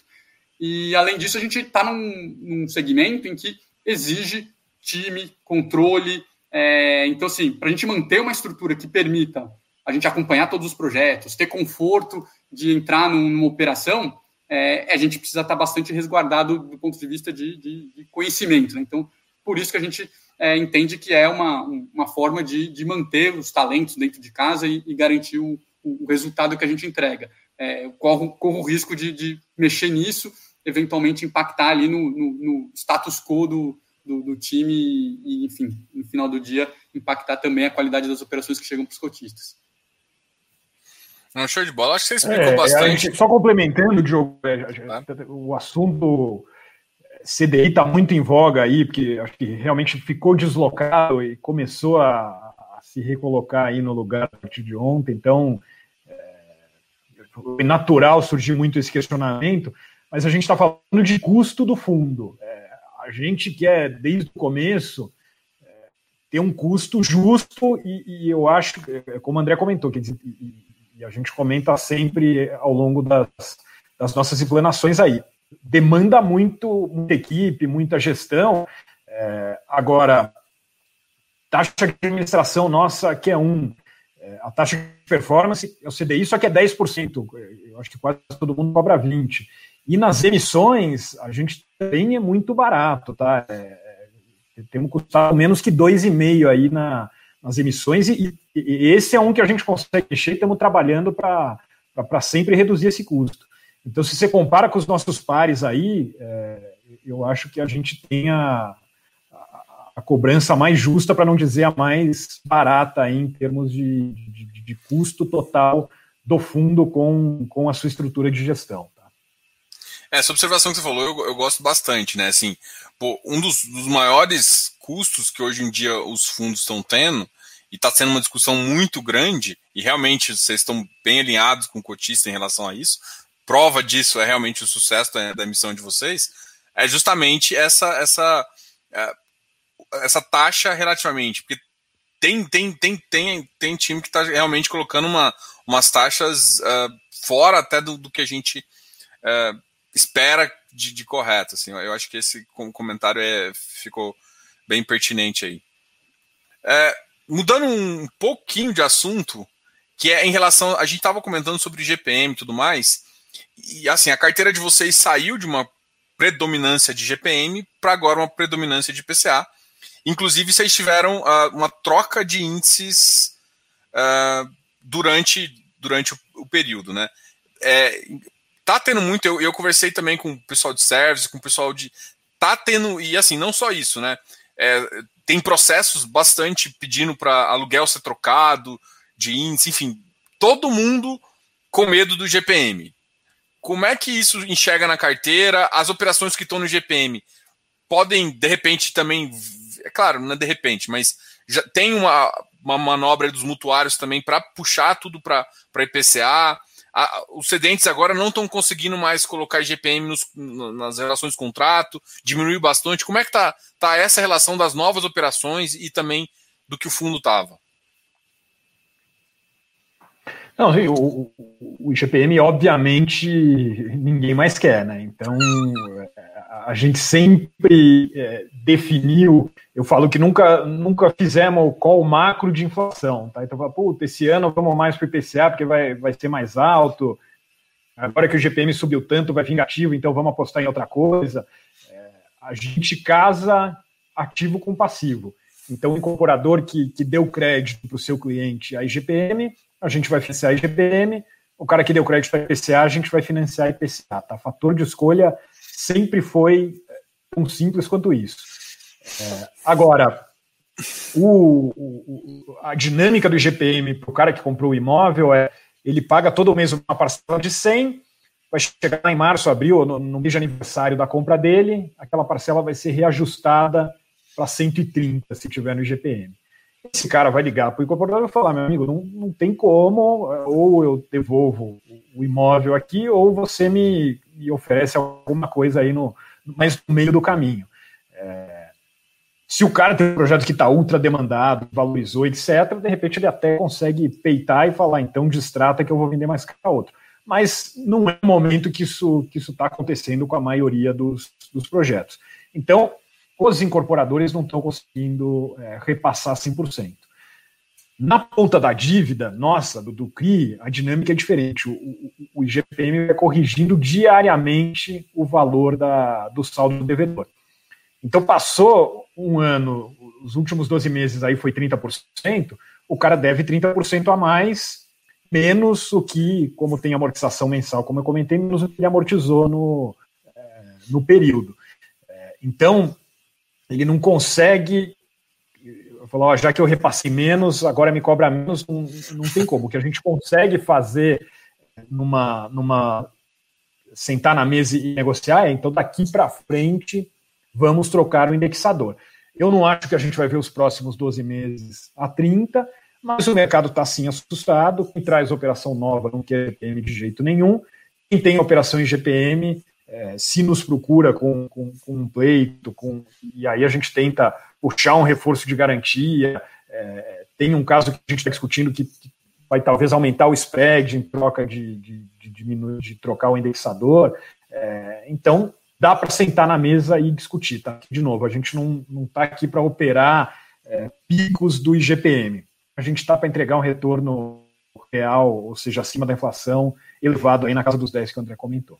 B: e além disso a gente está num, num segmento em que exige time, controle, é, então, assim, para a gente manter uma estrutura que permita a gente acompanhar todos os projetos, ter conforto de entrar numa operação, é, a gente precisa estar tá bastante resguardado do ponto de vista de, de, de conhecimento. Né? Então, por isso que a gente é, entende que é uma, uma forma de, de manter os talentos dentro de casa e, e garantir o, o, resultado que a gente entrega. É, corro, corro o risco de, de mexer nisso, eventualmente impactar ali no, no, no status quo do, do, do, time e, enfim, no final do dia, impactar também a qualidade das operações que chegam para os cotistas.
A: Um show de bola, acho que você explicou é, bastante. Gente,
C: só complementando, Diogo, é, o assunto CDI está muito em voga aí, porque acho que realmente ficou deslocado e começou a, a se recolocar aí no lugar a partir de ontem, então é, foi natural surgir muito esse questionamento, mas a gente está falando de custo do fundo. É, a gente quer, desde o começo, é, ter um custo justo e, e, eu acho, é, como o André comentou, e, e, a gente comenta sempre ao longo das, das nossas explanações aí, demanda muito, muita equipe, muita gestão. É, agora, taxa de administração nossa, que é um, é, a taxa de performance é o CDI, só que é 10%. Eu acho que quase todo mundo cobra 20%. E nas emissões, a gente também é muito barato, tá? É, é temos custado menos que 2,5 aí na, nas emissões, e, e, esse é um que a gente consegue mexer e estamos trabalhando para sempre reduzir esse custo. Então, se você compara com os nossos pares aí, é, eu acho que a gente tem a, a, a cobrança mais justa, para não dizer a mais barata aí, em termos de, de, de custo total do fundo com, com a sua estrutura de gestão.
A: Essa observação que você falou, eu, eu gosto bastante, né? Assim, pô, um dos, dos, maiores custos que hoje em dia os fundos estão tendo, e está sendo uma discussão muito grande, e realmente vocês estão bem alinhados com o cotista em relação a isso, prova disso é realmente o sucesso da, da emissão de vocês, é justamente essa, essa, é, essa taxa relativamente, porque tem, tem, tem, tem, tem time que está realmente colocando uma, umas taxas uh, fora até do, do que a gente uh, espera de, de, correto. Assim, eu acho que esse comentário é, ficou bem pertinente aí. É, mudando um pouquinho de assunto, que é em relação. A gente estava comentando sobre GPM e tudo mais, e assim, a carteira de vocês saiu de uma predominância de GPM para agora uma predominância de PCA. Inclusive, vocês tiveram uh, uma troca de índices uh, durante, durante o, o período, né? É, tá tendo muito. Eu, eu conversei também com o pessoal de service, com o pessoal de. Tá tendo, e assim, não só isso, né? É, tem processos bastante pedindo para aluguel ser trocado, de índice, enfim, todo mundo com medo do GPM. Como é que isso enxerga na carteira? As operações que estão no GPM podem, de repente, também é claro, não é de repente, mas já tem uma, uma manobra dos mutuários também para puxar tudo para IPCA. A, os cedentes agora não estão conseguindo mais colocar IGPM nos, nas relações de contrato, diminuiu bastante. Como é que tá, tá essa relação das novas operações e também do que o fundo estava?
C: Não, o, o IGPM, obviamente, ninguém mais quer, né? Então, a gente sempre é, definiu, eu falo que nunca, nunca fizemos o call macro de inflação, tá? Então, puta, esse ano vamos mais para o IPCA porque vai, vai ser mais alto, agora que o IGPM subiu tanto, vai vingativo, então vamos apostar em outra coisa. É, a gente casa ativo com passivo. Então, o incorporador que, que deu crédito para o seu cliente a IGPM, a gente vai financiar a IGPM, o cara que deu crédito a IPCA, a gente vai financiar a IPCA. Tá? Fator de escolha sempre foi tão simples quanto isso. É, agora, o, o, a dinâmica do IGPM para o cara que comprou o imóvel é ele paga todo mês uma parcela de 100, vai chegar em março, abril, no, no mês de aniversário da compra dele, aquela parcela vai ser reajustada para 130 se tiver no IGPM esse cara vai ligar para o incorporador e falar, meu amigo, não, não tem como, ou eu devolvo o imóvel aqui, ou você me, me oferece alguma coisa aí no, mais no meio do caminho. É, se o cara tem um projeto que está ultra demandado, valorizou, etc., de repente ele até consegue peitar e falar, então distrata que eu vou vender mais caro a outro. Mas não é o momento que isso que está acontecendo com a maioria dos, dos projetos. Então, os incorporadores não estão conseguindo é, repassar 100%. Na ponta da dívida, nossa, do, do CRI, a dinâmica é diferente. O, o, o IGPM vai corrigindo diariamente o valor da, do saldo do devedor. Então, passou um ano, os últimos 12 meses aí foi 30%, o cara deve 30% a mais, menos o que, como tem amortização mensal, como eu comentei, menos o que ele amortizou no, é, no período. É, então, ele não consegue falou, ó, já que eu repassei menos, agora me cobra menos, não, não tem como. O que a gente consegue fazer numa, numa sentar na mesa e negociar é, então daqui para frente vamos trocar o indexador. Eu não acho que a gente vai ver os próximos 12 meses a 30, mas o mercado está sim assustado, quem traz operação nova não quer GPM de jeito nenhum, quem tem operação em GPM é, se nos procura com, com, com, um pleito, com, e aí a gente tenta puxar um reforço de garantia. É, tem um caso que a gente está discutindo que, vai talvez aumentar o spread em troca de, de, de diminuir, de trocar o indexador. É, então, dá para sentar na mesa e discutir. Tá? De novo, a gente não está aqui para operar é, picos do IGPM. A gente está para entregar um retorno real, ou seja, acima da inflação, elevado aí na casa dos 10 que o André comentou.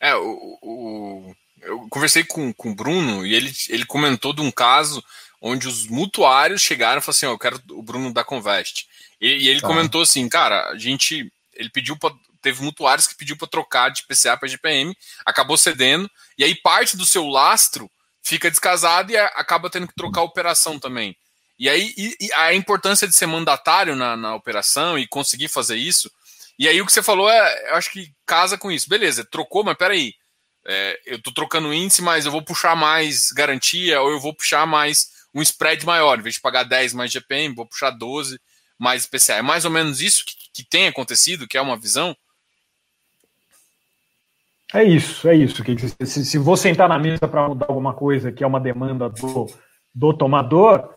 A: É, o, o, eu conversei com, com o Bruno e ele, ele comentou de um caso onde os mutuários chegaram e falaram assim: oh, eu quero o Bruno da Convest. E, e ele tá. comentou assim, cara, a gente. Ele pediu para. Teve mutuários que pediu para trocar de PCA para GPM, acabou cedendo, e aí parte do seu lastro fica descasado e acaba tendo que trocar a operação também. E aí e, e a importância de ser mandatário na, na operação e conseguir fazer isso e aí o que você falou é, eu acho que casa com isso. Beleza, trocou, mas peraí. É, eu tô trocando índice, mas eu vou puxar mais garantia ou eu vou puxar mais um spread maior. Em vez de pagar 10 mais GPM, vou puxar 12 mais PCA. É mais ou menos isso que, que tem acontecido, que é uma visão?
C: É isso, é isso. Se, se vou sentar na mesa para mudar alguma coisa que é uma demanda do, do tomador,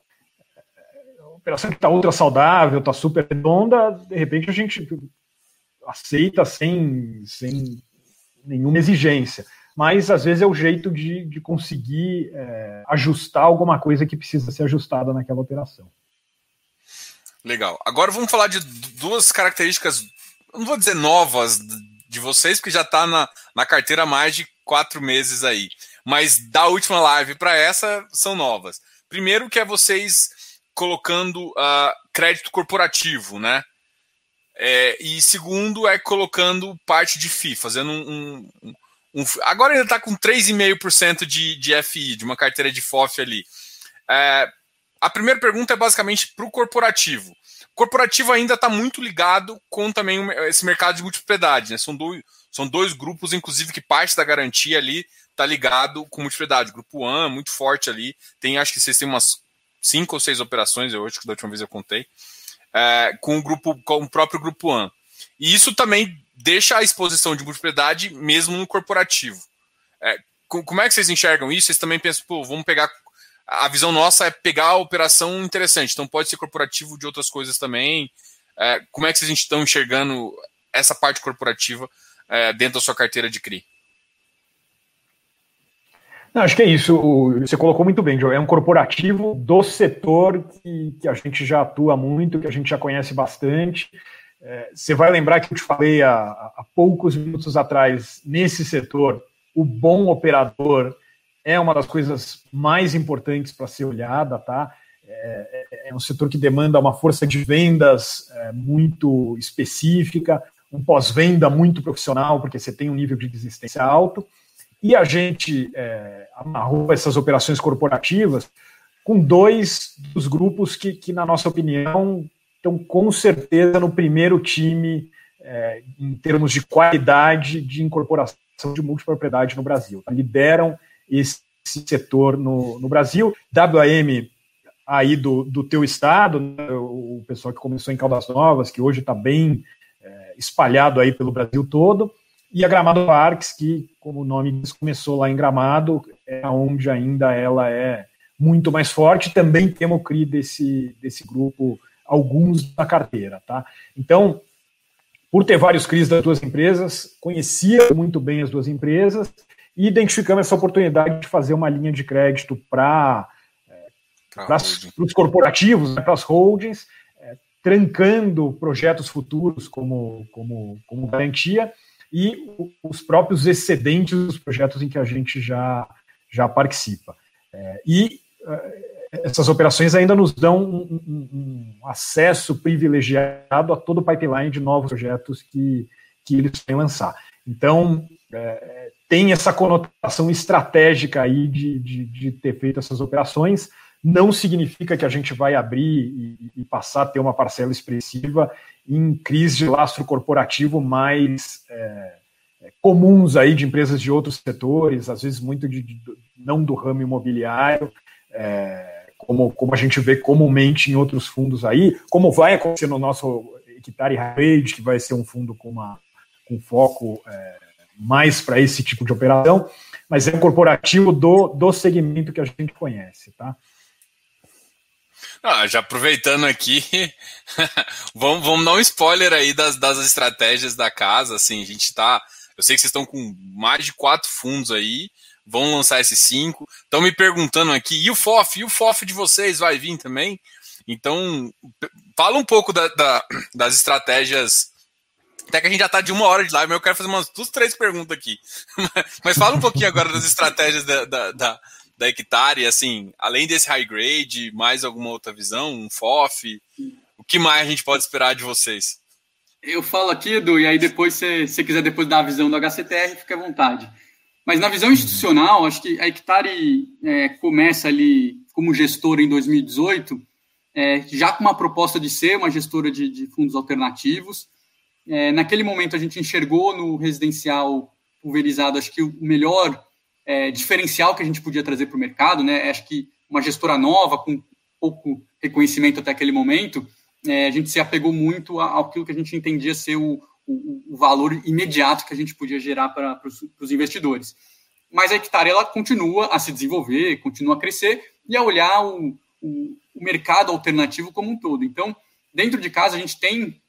C: a operação que está ultra saudável, está super redonda, de repente a gente aceita sem, sem nenhuma exigência. Mas às vezes é o jeito de, de conseguir é, ajustar alguma coisa que precisa ser ajustada naquela operação.
A: Legal. Agora vamos falar de duas características, não vou dizer novas de vocês, porque já está na, na carteira há mais de quatro meses aí. Mas da última live para essa são novas. Primeiro que é vocês colocando uh, crédito corporativo, né? É, e segundo é colocando parte de FI, fazendo um. um, um agora ele está com 3,5% de, de FI, de uma carteira de FOF ali. É, a primeira pergunta é basicamente para o corporativo. Corporativo ainda está muito ligado com também esse mercado de multipropriedade. Né? São, dois, são dois grupos, inclusive, que parte da garantia ali tá ligado com multiplicidade. Grupo One, muito forte ali. Tem, acho que vocês têm umas cinco ou seis operações, eu acho que da última vez eu contei, é, com o grupo, com o próprio Grupo One. E isso também deixa a exposição de multiplicidade mesmo no corporativo. É, como é que vocês enxergam isso? Vocês também pensam, pô, vamos pegar. A visão nossa é pegar a operação interessante, então pode ser corporativo de outras coisas também. É, como é que vocês estão enxergando essa parte corporativa é, dentro da sua carteira de CRI?
C: Não, acho que é isso. Você colocou muito bem, Joe. É um corporativo do setor que, que, a gente já atua muito, que a gente já conhece bastante. É, você vai lembrar que eu te falei há, há poucos minutos atrás, nesse setor, o bom operador é uma das coisas mais importantes para ser olhada, tá? É, é, é, um setor que demanda uma força de vendas é, muito específica, um pós-venda muito profissional, porque você tem um nível de desistência alto. E a gente é, amarrou essas operações corporativas com dois dos grupos que, que na nossa opinião, estão com certeza no primeiro time é, em termos de qualidade de incorporação de multipropriedade no Brasil. Lideram esse setor no, no Brasil. WM aí do, do teu estado, né, o pessoal que começou em Caldas Novas, que hoje está bem é, espalhado aí pelo Brasil todo, e a Gramado Parks, que, como o nome diz, começou lá em Gramado, é onde ainda ela é muito mais forte. Também temos o CRI desse, desse grupo, alguns na carteira. Tá? Então, por ter vários CRIs das duas empresas, conhecia muito bem as duas empresas e identificamos essa oportunidade de fazer uma linha de crédito para é, os corporativos, né, para as holdings, é, trancando projetos futuros como, como, como garantia e os próprios excedentes dos projetos em que a gente já, já participa. É, e é, essas operações ainda nos dão um, um, um, acesso privilegiado a todo o pipeline de novos projetos que, que eles vão lançar. Então, é, tem essa conotação estratégica aí de, de, de, ter feito essas operações. Não significa que a gente vai abrir e, e passar a ter uma parcela expressiva em crise de lastro corporativo mais é, é, comuns aí de empresas de outros setores, às vezes muito de, de não do ramo imobiliário, é, como, como a gente vê comumente em outros fundos aí, como vai acontecer no nosso Hectare Rage, que vai ser um fundo com, uma, com foco é, mais para esse tipo de operação, mas é um corporativo do, do segmento que a gente conhece, tá?
A: Ah, já aproveitando aqui, <laughs> vamos, vamos dar um spoiler aí das, das estratégias da casa. Assim, a gente tá. Eu sei que vocês estão com mais de quatro fundos aí, vão lançar esses cinco. Estão me perguntando aqui, e o FOF? E o FOF de vocês vai vir também? Então, fala um pouco da, da, <clears throat> das estratégias. Até que a gente já está de uma hora de live, mas eu quero fazer umas duas, três perguntas aqui. <laughs> mas fala um pouquinho agora das estratégias da, da, da da hectare, assim, além desse high grade, mais alguma outra visão, um FOF? O que mais a gente pode esperar de vocês?
B: Eu falo aqui, Edu, e aí depois, se você quiser depois dar a visão do HCTR, fica à vontade. Mas na visão institucional, acho que a Hectare é, começa ali como gestora em 2018, é, já com uma proposta de ser uma gestora de, de fundos alternativos. É, naquele momento, a gente enxergou no residencial pulverizado, acho que o melhor é, diferencial que a gente podia trazer para o mercado, né? Acho que uma gestora nova, com pouco reconhecimento até aquele momento, é, a gente se apegou muito àquilo que a gente entendia ser o, o, o valor imediato que a gente podia gerar para os investidores. Mas a Hectare ela continua a se desenvolver, continua a crescer e a olhar o, o, mercado alternativo como um todo. Então, dentro de casa, a gente tem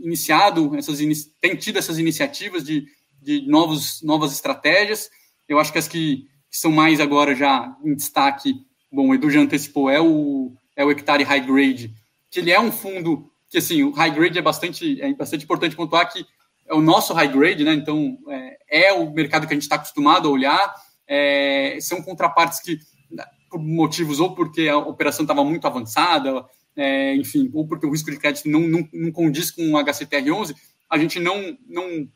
B: iniciado essas tem tido essas iniciativas de, de novos, novas estratégias eu acho que as que, que são mais agora já em destaque, bom, o Edu já antecipou, é o, é o Hectare High Grade, que ele é um fundo que, assim, o High Grade é bastante, é bastante importante pontuar que é o nosso High Grade, né? Então, é, é o mercado que a gente está acostumado a olhar, é, são contrapartes que, por motivos ou porque a operação estava muito avançada, é, enfim, ou porque o risco de crédito não, não, não condiz com o HCTR11, a gente não, não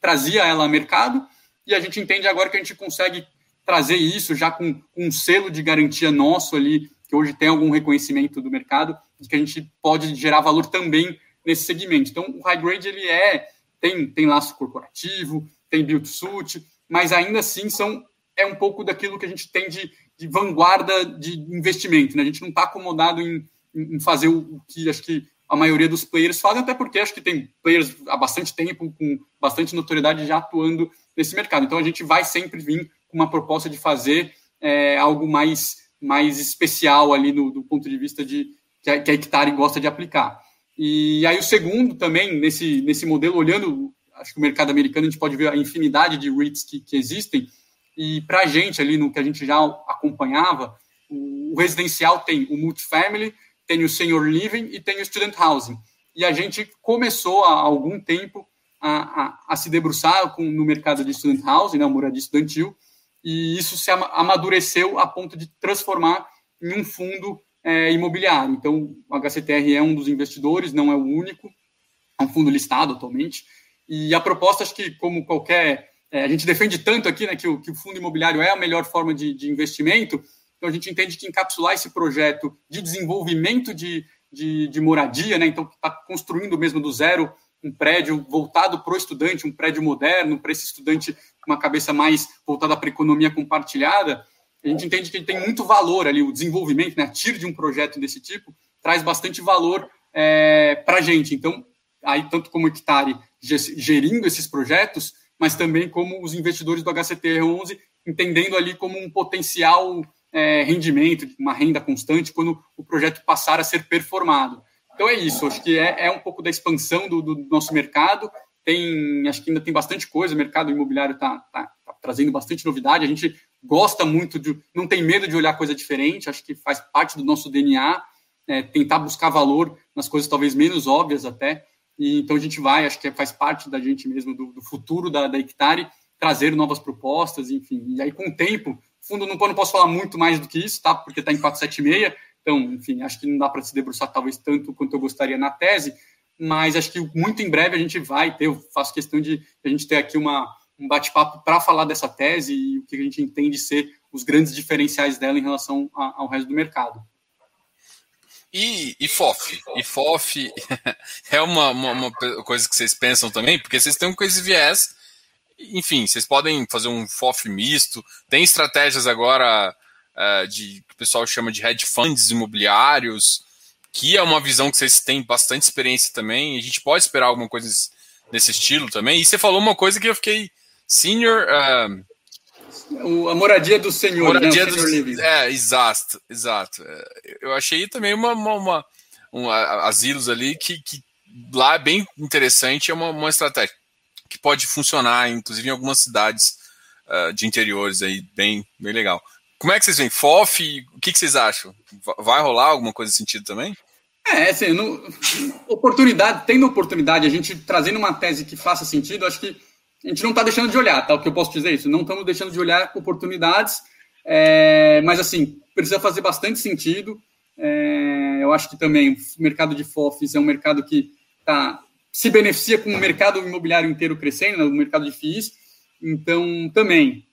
B: trazia ela a mercado, e a gente entende agora que a gente consegue trazer isso já com, um selo de garantia nosso ali, que hoje tem algum reconhecimento do mercado, de que a gente pode gerar valor também nesse segmento. Então, o high grade ele é tem tem laço corporativo, tem build suit, mas ainda assim são é um pouco daquilo que a gente tem de, de vanguarda de investimento. Né? A gente não está acomodado em, em fazer o, que acho que a maioria dos players fazem, até porque acho que tem players há bastante tempo, com bastante notoriedade já atuando nesse mercado. Então a gente vai sempre vir com uma proposta de fazer é, algo mais, mais especial ali no, do ponto de vista de que a, que a Hectare gosta de aplicar. E aí o segundo também, nesse, nesse modelo, olhando, acho que o mercado americano, a gente pode ver a infinidade de REITs que, que existem, e para a gente ali, no que a gente já acompanhava, o residencial tem o multifamily, tem o senior living e tem o student housing. E a gente começou há algum tempo a, a, a se debruçar com, no mercado de student housing, né, moradia estudantil, e isso se amadureceu a ponto de transformar em um fundo é, imobiliário. Então, o HCTR é um dos investidores, não é o único, é um fundo listado atualmente. E a proposta, acho que, como qualquer. É, a gente defende tanto aqui né, que, o, que o fundo imobiliário é a melhor forma de, de investimento, então a gente entende que encapsular esse projeto de desenvolvimento de, de, de moradia, né, então está construindo mesmo do zero um prédio voltado para o estudante, um prédio moderno, para esse estudante com uma cabeça mais voltada para a economia compartilhada, a gente entende que tem muito valor ali, o desenvolvimento, né, a TIR de um projeto desse tipo, traz bastante valor é, para a gente. Então, aí tanto como Hectare gerindo esses projetos, mas também como os investidores do HCTR11 entendendo ali como um potencial é, rendimento, uma renda constante quando o projeto passar a ser performado. Então é isso, acho que é, é um pouco da expansão do, do, nosso mercado. Tem, acho que ainda tem bastante coisa, o mercado imobiliário está tá, tá trazendo bastante novidade. A gente gosta muito de, não tem medo de olhar coisa diferente, acho que faz parte do nosso DNA, é, tentar buscar valor nas coisas talvez menos óbvias até. E, então a gente vai, acho que faz parte da gente mesmo, do, do futuro da, da Hectare, trazer novas propostas, enfim. E aí, com o tempo, fundo não, não posso falar muito mais do que isso, tá? Porque está em 476, então, enfim, acho que não dá para se debruçar talvez tanto quanto eu gostaria na tese, mas acho que muito em breve a gente vai ter, eu faço questão de a gente ter aqui uma, um bate-papo para falar dessa tese e o que a gente entende ser os grandes diferenciais dela em relação a, ao resto do mercado.
A: E, e FOF? E FOF <laughs> é uma, uma, uma, coisa que vocês pensam também, porque vocês têm um esse viés, enfim, vocês podem fazer um FOF misto, tem estratégias agora uh, de que o pessoal chama de hedge funds imobiliários, que é uma visão que vocês têm bastante experiência também. A gente pode esperar alguma coisa nesse estilo também. E você falou uma coisa que eu fiquei senior. Uh,
B: o, a moradia do senhor,
A: né, moradia né? do, living. É, exato, exato. É, eu achei também uma, uma, uma um asilos ali que, que lá é bem interessante, é uma, uma estratégia que pode funcionar, inclusive em algumas cidades uh, de interiores aí, bem, bem legal. Como é que vocês veem? FOF, o que, que vocês acham? Vai rolar alguma coisa nesse sentido também?
B: É, assim, no, oportunidade, tendo oportunidade, a gente trazendo uma tese que faça sentido, acho que a gente não está deixando de olhar, tá? O que eu posso dizer é isso, não estamos deixando de olhar oportunidades, é, mas assim, precisa fazer bastante sentido. É, eu acho que também o mercado de FOFs é um mercado que tá, se beneficia com o mercado imobiliário inteiro crescendo, né, o mercado de FIIs, então, também,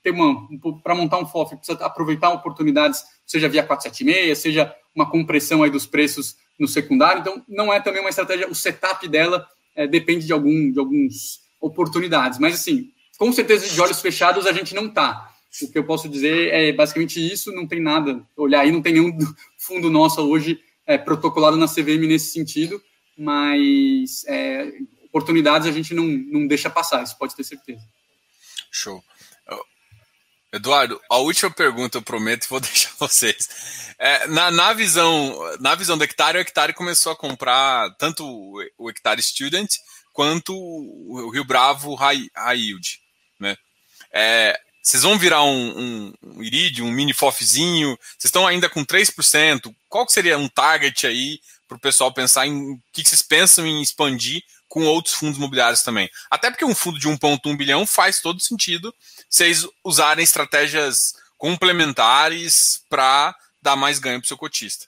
B: para montar um FOF, precisa aproveitar oportunidades, seja via 476, seja uma compressão aí dos preços no secundário. Então, não é também uma estratégia, o setup dela é, depende de, algum, de algumas oportunidades. Mas, assim, com certeza, de olhos fechados, a gente não está. O que eu posso dizer é basicamente isso, não tem nada. Olhar aí, não tem nenhum <laughs> fundo nosso hoje é, protocolado na CVM nesse sentido, mas é, oportunidades a gente não, não deixa passar, isso pode ter certeza.
A: Show. Eduardo, a última pergunta eu prometo e vou <laughs> deixar vocês. É, na, na, visão, na visão do Hectare, o Hectare começou a comprar tanto o Hectare Student quanto o Rio Bravo High, High Yield. Né? É, vocês vão virar um, um, um Iridium, um mini FOFzinho, vocês estão ainda com 3%. Qual que seria um target aí para o pessoal pensar em o que vocês pensam em expandir com outros fundos imobiliários também. Até porque um fundo de 1,1 bilhão faz todo sentido vocês usarem estratégias complementares para dar mais ganho para o seu cotista.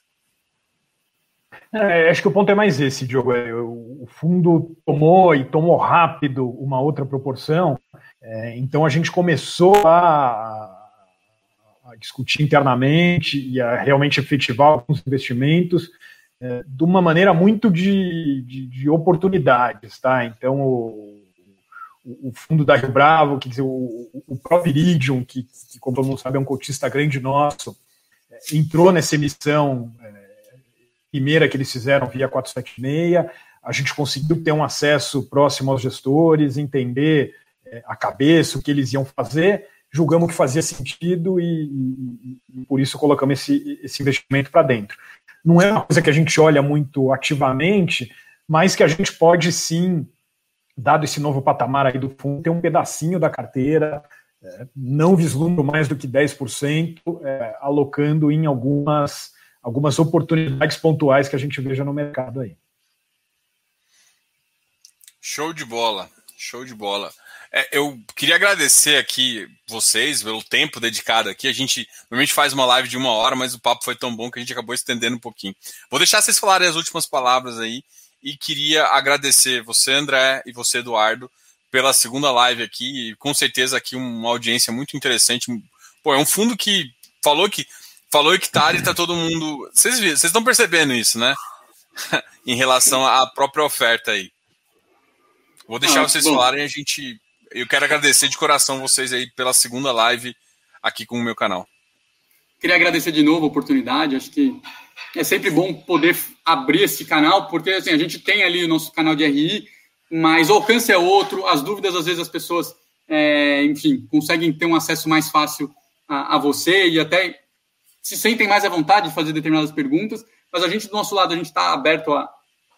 C: É, acho que o ponto é mais esse, Diogo. É, o fundo tomou e tomou rápido uma outra proporção, é, então a gente começou a, a, discutir internamente e a realmente efetivar alguns investimentos é, de uma maneira muito de, de, de, oportunidades, tá? Então, o, o, fundo da Rio Bravo, que o, o próprio Iridium, que, que, como todo mundo sabe, é um cotista grande nosso, é, entrou nessa emissão é, primeira que eles fizeram via 476. A gente conseguiu ter um acesso próximo aos gestores, entender é, a cabeça, o que eles iam fazer, julgamos que fazia sentido e, e, e por isso colocamos esse, esse investimento para dentro. Não é uma coisa que a gente olha muito ativamente, mas que a gente pode sim dado esse novo patamar aí do fundo, tem um pedacinho da carteira, é, não vislumbro mais do que 10%, é, alocando em algumas, algumas oportunidades pontuais que a gente veja no mercado aí.
A: Show de bola, show de bola. É, eu queria agradecer aqui vocês pelo tempo dedicado aqui. A gente normalmente faz uma live de uma hora, mas o papo foi tão bom que a gente acabou estendendo um pouquinho. Vou deixar vocês falarem as últimas palavras aí e queria agradecer você, André, e você, Eduardo, pela segunda live aqui. E com certeza aqui uma audiência muito interessante. Pô, é um fundo que falou que falou hectare, tá todo mundo. Vocês vocês estão percebendo isso, né? <laughs> em relação à própria oferta aí. Vou deixar ah, vocês bom. falarem a gente. Eu quero agradecer de coração vocês aí pela segunda live aqui com o meu canal.
B: Queria agradecer de novo a oportunidade. Acho que é sempre bom poder abrir esse canal, porque assim, a gente tem ali o nosso canal de RI, mas o alcance é outro, as dúvidas, às vezes, as pessoas, é, enfim, conseguem ter um acesso mais fácil a, a, você e até se sentem mais à vontade de fazer determinadas perguntas, mas a gente, do nosso lado, a gente está aberto a,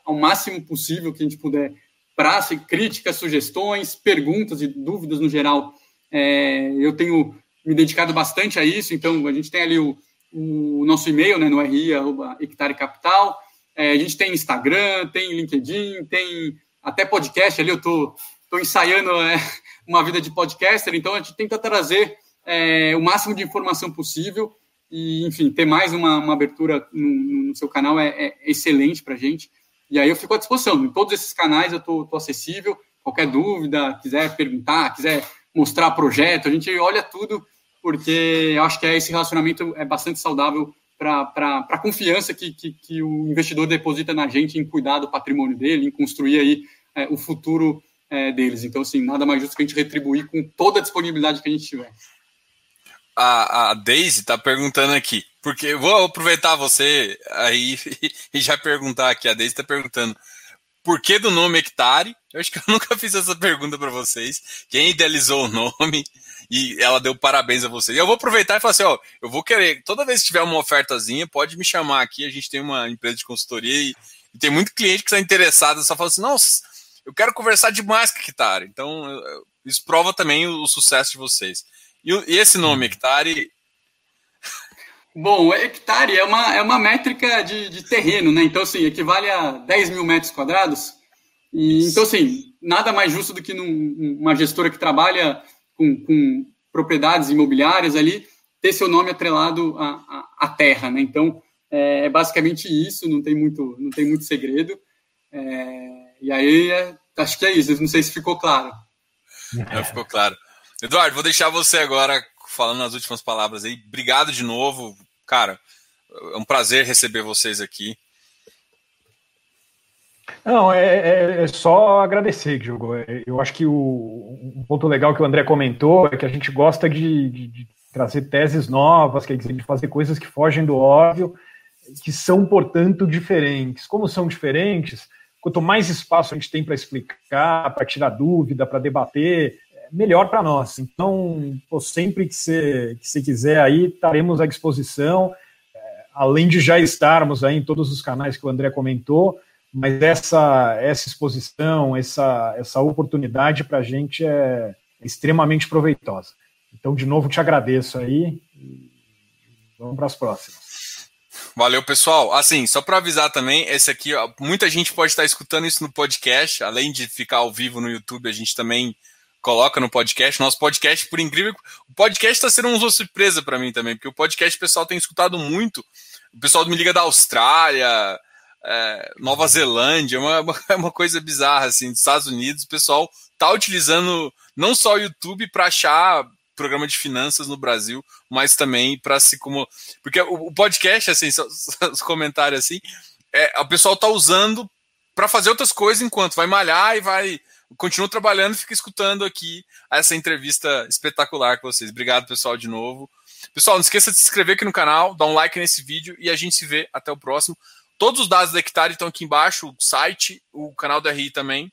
B: ao máximo possível que a gente puder para críticas, sugestões, perguntas e dúvidas no geral. É, eu tenho me dedicado bastante a isso, então a gente tem ali o, o nosso e-mail, né, no RI, arroba Hectare Capital. É, a gente tem Instagram, tem LinkedIn, tem até podcast ali, eu tô, tô ensaiando é, <laughs> uma vida de podcaster, então a gente tenta trazer é, o máximo de informação possível e, enfim, ter mais uma, uma abertura no, no, seu canal é, é excelente para a gente. E aí eu fico à disposição. Em todos esses canais eu tô acessível. Qualquer dúvida, quiser perguntar, quiser mostrar projeto, a gente olha tudo porque eu acho que esse relacionamento é bastante saudável para a confiança que, que, que, o investidor deposita na gente em cuidar do patrimônio dele, em construir aí é, o futuro é, deles. Então, assim, nada mais justo que a gente retribuir com toda a disponibilidade que a gente tiver.
A: A, a Daisy está perguntando aqui, porque eu vou aproveitar você aí <laughs> e já perguntar aqui. A Daisy está perguntando por que do nome hectare? Eu acho que eu <laughs> nunca fiz essa pergunta para vocês. Quem idealizou o nome? e ela deu parabéns a você. E eu vou aproveitar e falar assim: ó, eu vou querer, toda vez que tiver uma ofertazinha, pode me chamar aqui. A gente tem uma empresa de consultoria e, e tem muito cliente que está interessado, só fala assim: nossa, eu quero conversar demais com Hectare. Então, isso prova também o, o sucesso de vocês. E, e, esse nome, Hectare.
B: Bom, hectare é uma, é uma métrica de, de terreno, né? Então, assim, equivale a 10 mil metros quadrados. E, então, assim, nada mais justo do que num, uma gestora que trabalha com, com propriedades imobiliárias ali, ter seu nome atrelado à, à, terra, né? Então, é, é, basicamente isso, não tem muito, não tem muito segredo. É, e aí, é, acho que é isso, não sei se ficou claro.
A: É, ficou claro. Eduardo, vou deixar você agora falando as últimas palavras aí. Obrigado de novo, cara. É um prazer receber vocês aqui.
C: Não, é, é, é, só agradecer, Diogo. É, eu acho que o, um ponto legal que o André comentou é que a gente gosta de, de, de trazer teses novas, quer dizer, de fazer coisas que fogem do óbvio, que são, portanto, diferentes. Como são diferentes, quanto mais espaço a gente tem para explicar, para tirar dúvida, para debater, melhor para nós. Então, pô, sempre que você, que quiser aí, estaremos à disposição, é, além de já estarmos aí em todos os canais que o André comentou, mas essa, essa exposição, essa, essa oportunidade para a gente é extremamente proveitosa. Então, de novo, te agradeço aí. Vamos para as próximas.
A: Valeu, pessoal. Assim, só para avisar também, esse aqui, muita gente pode estar escutando isso no podcast, além de ficar ao vivo no YouTube, a gente também coloca no podcast. Nosso podcast, por incrível, o podcast está sendo uma surpresa para mim também, porque o podcast o pessoal tem escutado muito. O pessoal me liga da Austrália, é, Nova Zelândia, é uma, <laughs> é uma coisa bizarra, assim, dos Estados Unidos, o pessoal tá utilizando não só o YouTube para achar programa de finanças no Brasil, mas também para se como. Porque o, podcast, assim, <laughs> os comentários assim, é, o pessoal tá usando para fazer outras coisas enquanto vai malhar e vai continuo trabalhando e fico escutando aqui essa entrevista espetacular com vocês. Obrigado, pessoal, de novo. Pessoal, não esqueça de se inscrever aqui no canal, dar um like nesse vídeo e a gente se vê até o próximo. Todos os dados da Hectare estão aqui embaixo, o site, o canal da RI também.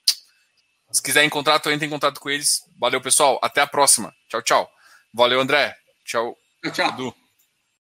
A: Se quiser encontrar, tô entre em contato com eles. Valeu, pessoal. Até a próxima. Tchau, tchau. Valeu, André. Tchau.
B: Tchau. Edu.